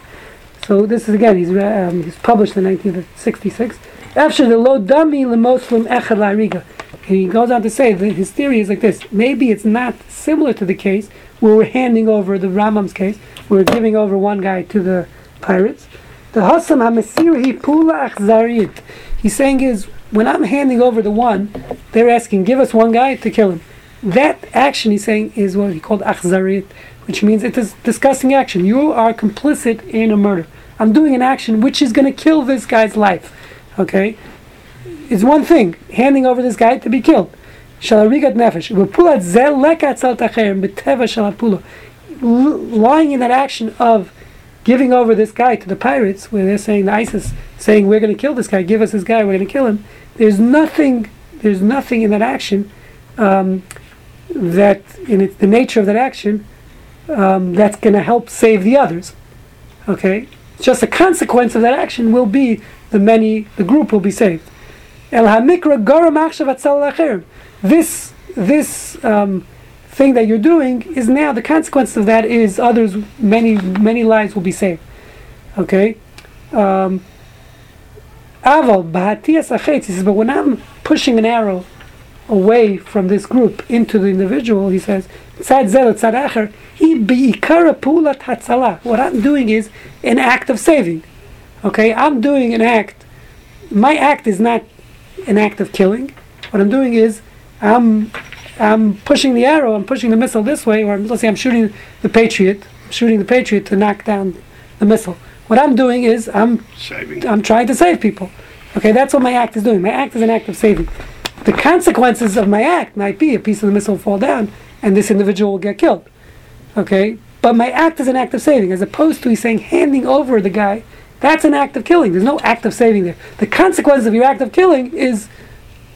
So this is again, he's um, he's published in 1966. After the lo dami lemoslim echad la'ariga. And he goes on to say that his theory is like this: maybe it's not similar to the case where we're handing over the Rambam's case, we're giving over one guy to the pirates. The Hassam HaMesir Pula Achzariyat. He's saying is when I'm handing over the one, they're asking, give us one guy to kill him. That action, he's saying, is what he called Achzariyat, which means it is disgusting action. You are complicit in a murder. I'm doing an action which is going to kill this guy's life. Okay? It's one thing, handing over this guy to be killed. Shalarigat nefesh. Lying in that action of giving over this guy to the pirates, where they're saying the ISIS saying we're going to kill this guy, give us this guy, we're going to kill him. There's nothing. There's nothing in that action um, that, in it, the nature of that action, um, that's going to help save the others. Okay, just a consequence of that action will be the many, the group will be saved. El hamikra. This this um, thing that you're doing is now the consequence of that is others many many lives will be saved. Okay. Um. He says, but when I'm pushing an arrow away from this group into the individual, he says, tzad zel tzad acher, he beikara pulat hatzalah. What I'm doing is an act of saving. Okay, I'm doing an act. My act is not an act of killing. What I'm doing is I'm I'm pushing the arrow, I'm pushing the missile this way, or let's say I'm shooting the Patriot, I'm shooting the Patriot to knock down the missile. What I'm doing is I'm Saving. I'm trying to save people. Okay, that's what my act is doing. My act is an act of saving. The consequences of my act might be a piece of the missile will fall down and this individual will get killed. Okay, but my act is an act of saving, as opposed to he's saying handing over the guy. That's an act of killing. There's no act of saving there. The consequence of your act of killing is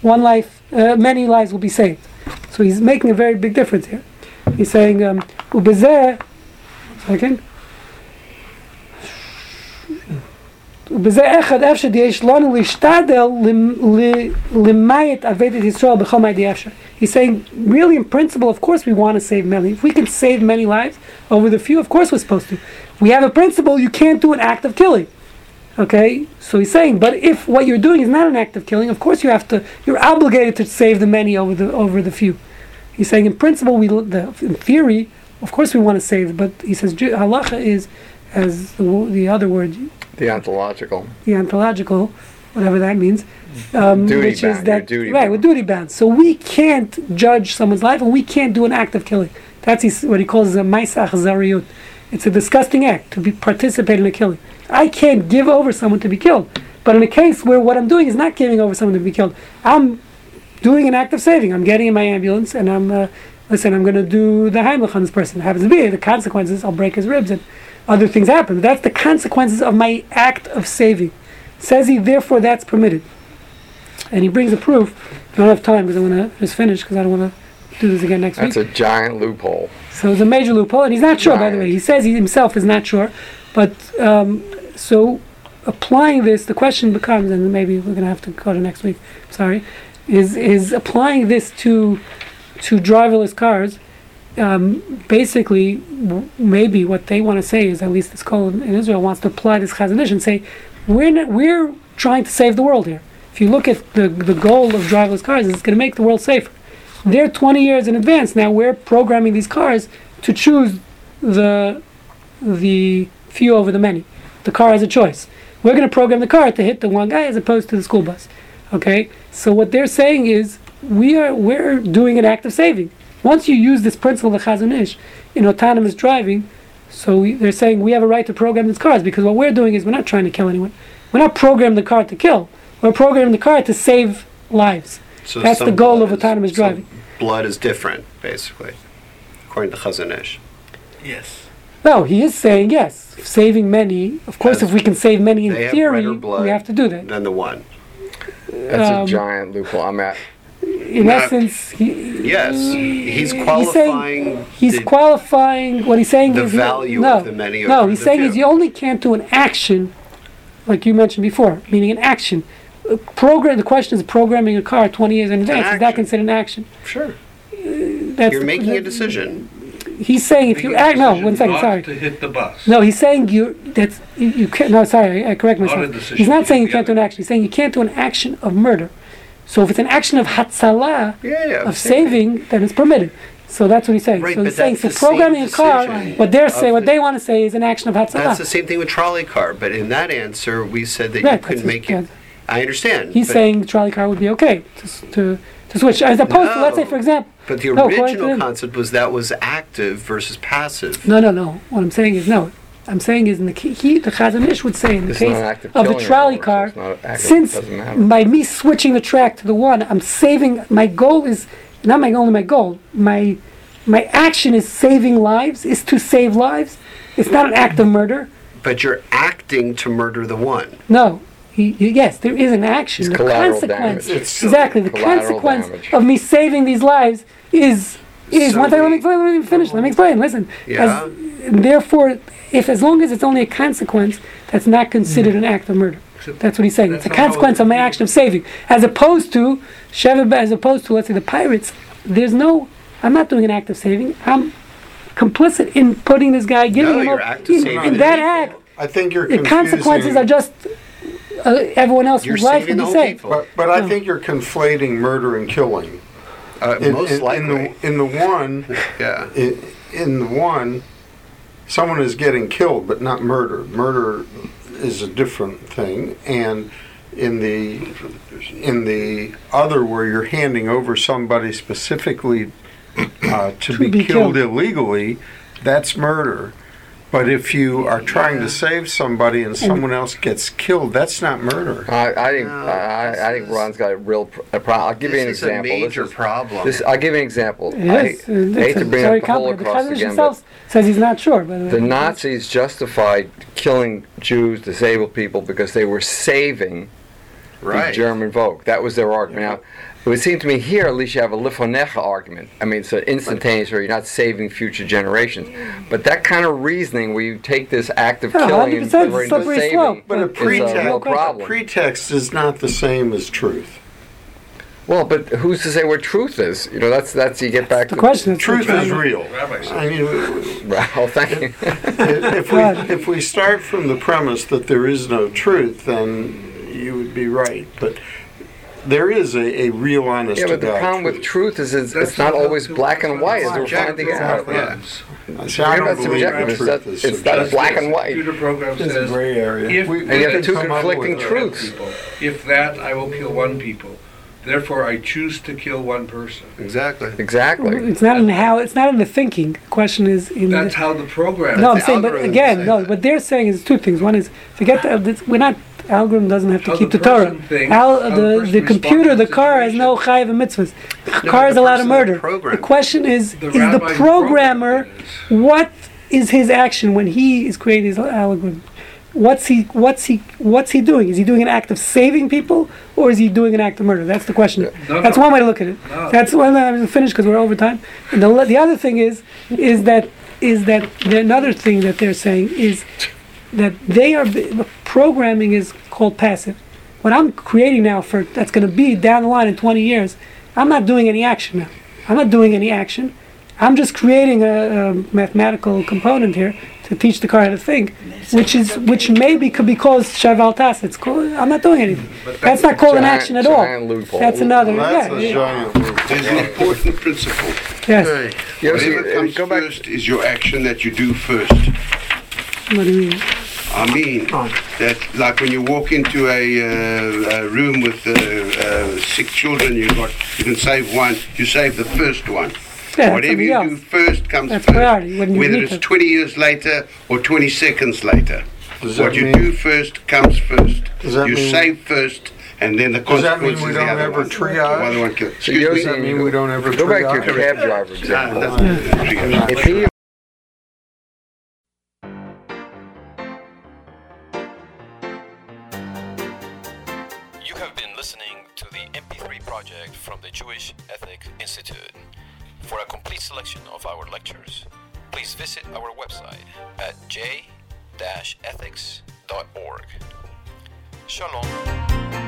one life, uh, many lives will be saved. So he's making a very big difference here. He's saying, um, second. ובזה אחד אפשר יש לנו להשתדל למ- ל- למעט אבדת ישראל בכל מידי אפשר. He's saying, really in principle, of course we want to save many. If we can save many lives over the few, of course we're supposed to. We have a principle, you can't do an act of killing. Okay? So he's saying, but if what you're doing is not an act of killing, of course you have to, you're obligated to save the many over the, over the few. He's saying, in principle, we, the, in theory, of course we want to save, but he says, ju- halacha is, as the, wo- the other word, the ontological. the ontological, whatever that means, um, Duty which is bound, you're that duty right, bound. we're duty bound. So we can't judge someone's life, and we can't do an act of killing. That's his, what he calls a maisach zariyut. It's a disgusting act to be participate in a killing. I can't give over someone to be killed. But in a case where what I'm doing is not giving over someone to be killed, I'm doing an act of saving. I'm getting in my ambulance and I'm, uh, listen, I'm going to do the Heimlich on this person. It happens to be the consequences. I'll break his ribs and other things happen. That's the consequences of my act of saving. Says he, therefore, that's permitted. and he brings a proof. I don't have time because I want to just finish because I don't want to do this again next That's week. That's a giant loophole. So it's a major loophole, and he's not sure, by the way. He says he himself is not sure. But um, so applying this, the question becomes, and maybe we're going to have to go to next week. Sorry, is is applying this to to driverless cars. Um, basically, w- maybe what they want to say is, at least this kollel in Israel wants to apply this Chazon Ish and say, we're not, we're trying to save the world here. If you look at the the goal of driverless cars, it's going to make the world safer. They're 20 years in advance. Now we're programming these cars to choose the the few over the many. The car has a choice. We're going to program the car to hit the one guy as opposed to the school bus. Okay? So what they're saying is we are we're doing an act of saving. Once you use this principle of Chazon Ish in autonomous driving, so we, they're saying we have a right to program these cars because what we're doing is we're not trying to kill anyone. We're not programming the car to kill. We're programming the car to save lives. So That's the goal of autonomous so driving. blood is different, basically, according to Chazon Ish. Yes. No, he is saying yes, saving many. Of course, if we can save many in theory, blood we have to do that. than the one. That's Um, a giant loophole. I'm at. In No. essence, he, Yes, he's he's qualifying. saying he's the- qualifying what he's saying the is he- value no, of the many No, over he's the saying is you only can't do an action, like you mentioned before, meaning an action. A program. The question is programming a car 20 years in advance. Is that considered an action? Sure. Uh, that's You're the- making a decision. He's saying if you act. No, one second. Sorry. To hit the bus. No, he's saying you. That's you. you can't. No, sorry. I, I correct myself. decision He's not saying you can't do an action. He's saying you can't do an action of murder. So if it's an action of hatzalah, Yeah, yeah. of saving, then it's permitted. So that's what he's saying. Right, so he's saying for programming a car, what they're saying, what they want to say is an action of hatzalah. That's the same thing with trolley car, but in that answer, we said that Right, you couldn't make it. I understand. He's saying trolley car would be okay to to, to switch, as opposed to let's say, for example, But the No, original them- concept was that was active versus passive. no, no, no. What I'm saying is no. I'm saying is in the he, the Chazon Ish would say in the It's case of the trolley so car, it's active, since it doesn't matter. by me switching the track to the one, I'm saving. My goal is not my only my goal. My my action is saving lives. Is to save lives. It's not an act of murder. But you're acting to murder the one. No. He, yes, there is an action. It's the consequence, damage. Exactly, the consequence damage. of me saving these lives is is So one thing. Let me explain. Let me finish. Let me explain. Listen. Yeah. As, therefore, if as long as it's only a consequence, that's not considered an act of murder. That's what he's saying. It's a That's not how consequence of my action of saving, as opposed to Sheva, as opposed to let's say the pirates. There's no. I'm not doing an act of saving. I'm complicit in putting this guy, giving No, him your up. act of in, in the that people. act, I think you're the consequences are just uh, everyone else's You're life saving will the be whole saved. people. But, but I think you're conflating murder and killing. Uh, In, most in- likely. in the in the one, yeah. in, in the one, someone is getting killed, but not murdered. Murder is a different thing, and in the in the other, where you're handing over somebody specifically uh, to, To be, be killed, killed. illegally, that's murder. But if you are trying to save somebody and someone else gets killed, that's not murder. I, I think No, I, I think is- Ron's got a real pr- a problem. I'll give you an This is example. a major this is, problem. This, I'll give you an example. It I is. hate, Uh, hate to bring very up the Holocaust again, but says he's not sure. But the Nazis justified killing Jews, disabled people, because they were saving the right. German Volk. That was their argument. Now, it would seem to me here, at least you have a Lifonecha argument. I mean, it's an instantaneous, or you're not saving future generations. But that kind of reasoning, where you take this act of Yeah, killing and 100% it into slippery saving, slope. But a It's is a real pretext, problem. a pretext is not the same as truth. Well, but who's to say what truth is? You know, that's that's you get back to the to question is Truth is real. Rabbi said. I mean, Well, thank you. if we if we start from the premise that there is no truth, then you would be right. But there is a, a real honest Yeah, to but the God problem with truth is it's, it's not always black and white as we're finding out. Yeah. See, I You're don't believe subjective. that It's truth not, is it's not black and white. Computer program It's a gray area. if- We- And we you have two conflicting uh, truths. people, if that, I will kill one people. Therefore, I choose to kill one person. Exactly. Exactly. It's not in how. It's not in the thinking. The question is in. That's the, how the program. no, I'm saying, but again, no. that. What they're saying is two things. One is forget the. this- We're not. Algorithm doesn't have to How keep the the Torah. thinks, Al, the the the computer, the car has no chayiv and mitzvahs. The No, car is allowed to murder. programmed The question is: The is the programmer is. what is his action when he is creating his algorithm? what's he what's he what's he doing? Is he doing an act of saving people or is he doing an act of murder? That's the question. No, That's no. one way to look at it. That's one. I'm going to finish because we're over time. And the, the other thing is is that is that the, another thing that they're saying is that they are programming is called passive. What I'm creating now for that's going to be down the line in 20 years, I'm not doing any action now. I'm not doing any action. I'm just creating a, a mathematical component here to teach the car how to think, which is which maybe could be called shaval tas. It's called. I'm not doing anything. That's not called an action at all. loophole. That's another. That's a yeah, giant move. There's an important principle. yes. Yeah, see, Whatever comes go back. first is your action that you do first. What do you mean? I mean that, like when you walk into a, uh, a room with uh, uh, sick children, you got you can save one. You save the first one. Yeah, Whatever you else. do first comes That's first. priority, when you Whether it's to. 20 years later or 20 seconds later. What you mean- do first comes first. Does that you mean- save first, and then the Does that mean consequences we the don't other ever one. triage? The one So Excuse you're me? Does that mean we don't ever Go back to your triage? cab driver No, example. that's not triage. If he from the Jewish Ethics Institute. For a complete selection of our lectures, please visit our website at j-ethics.org. Shalom.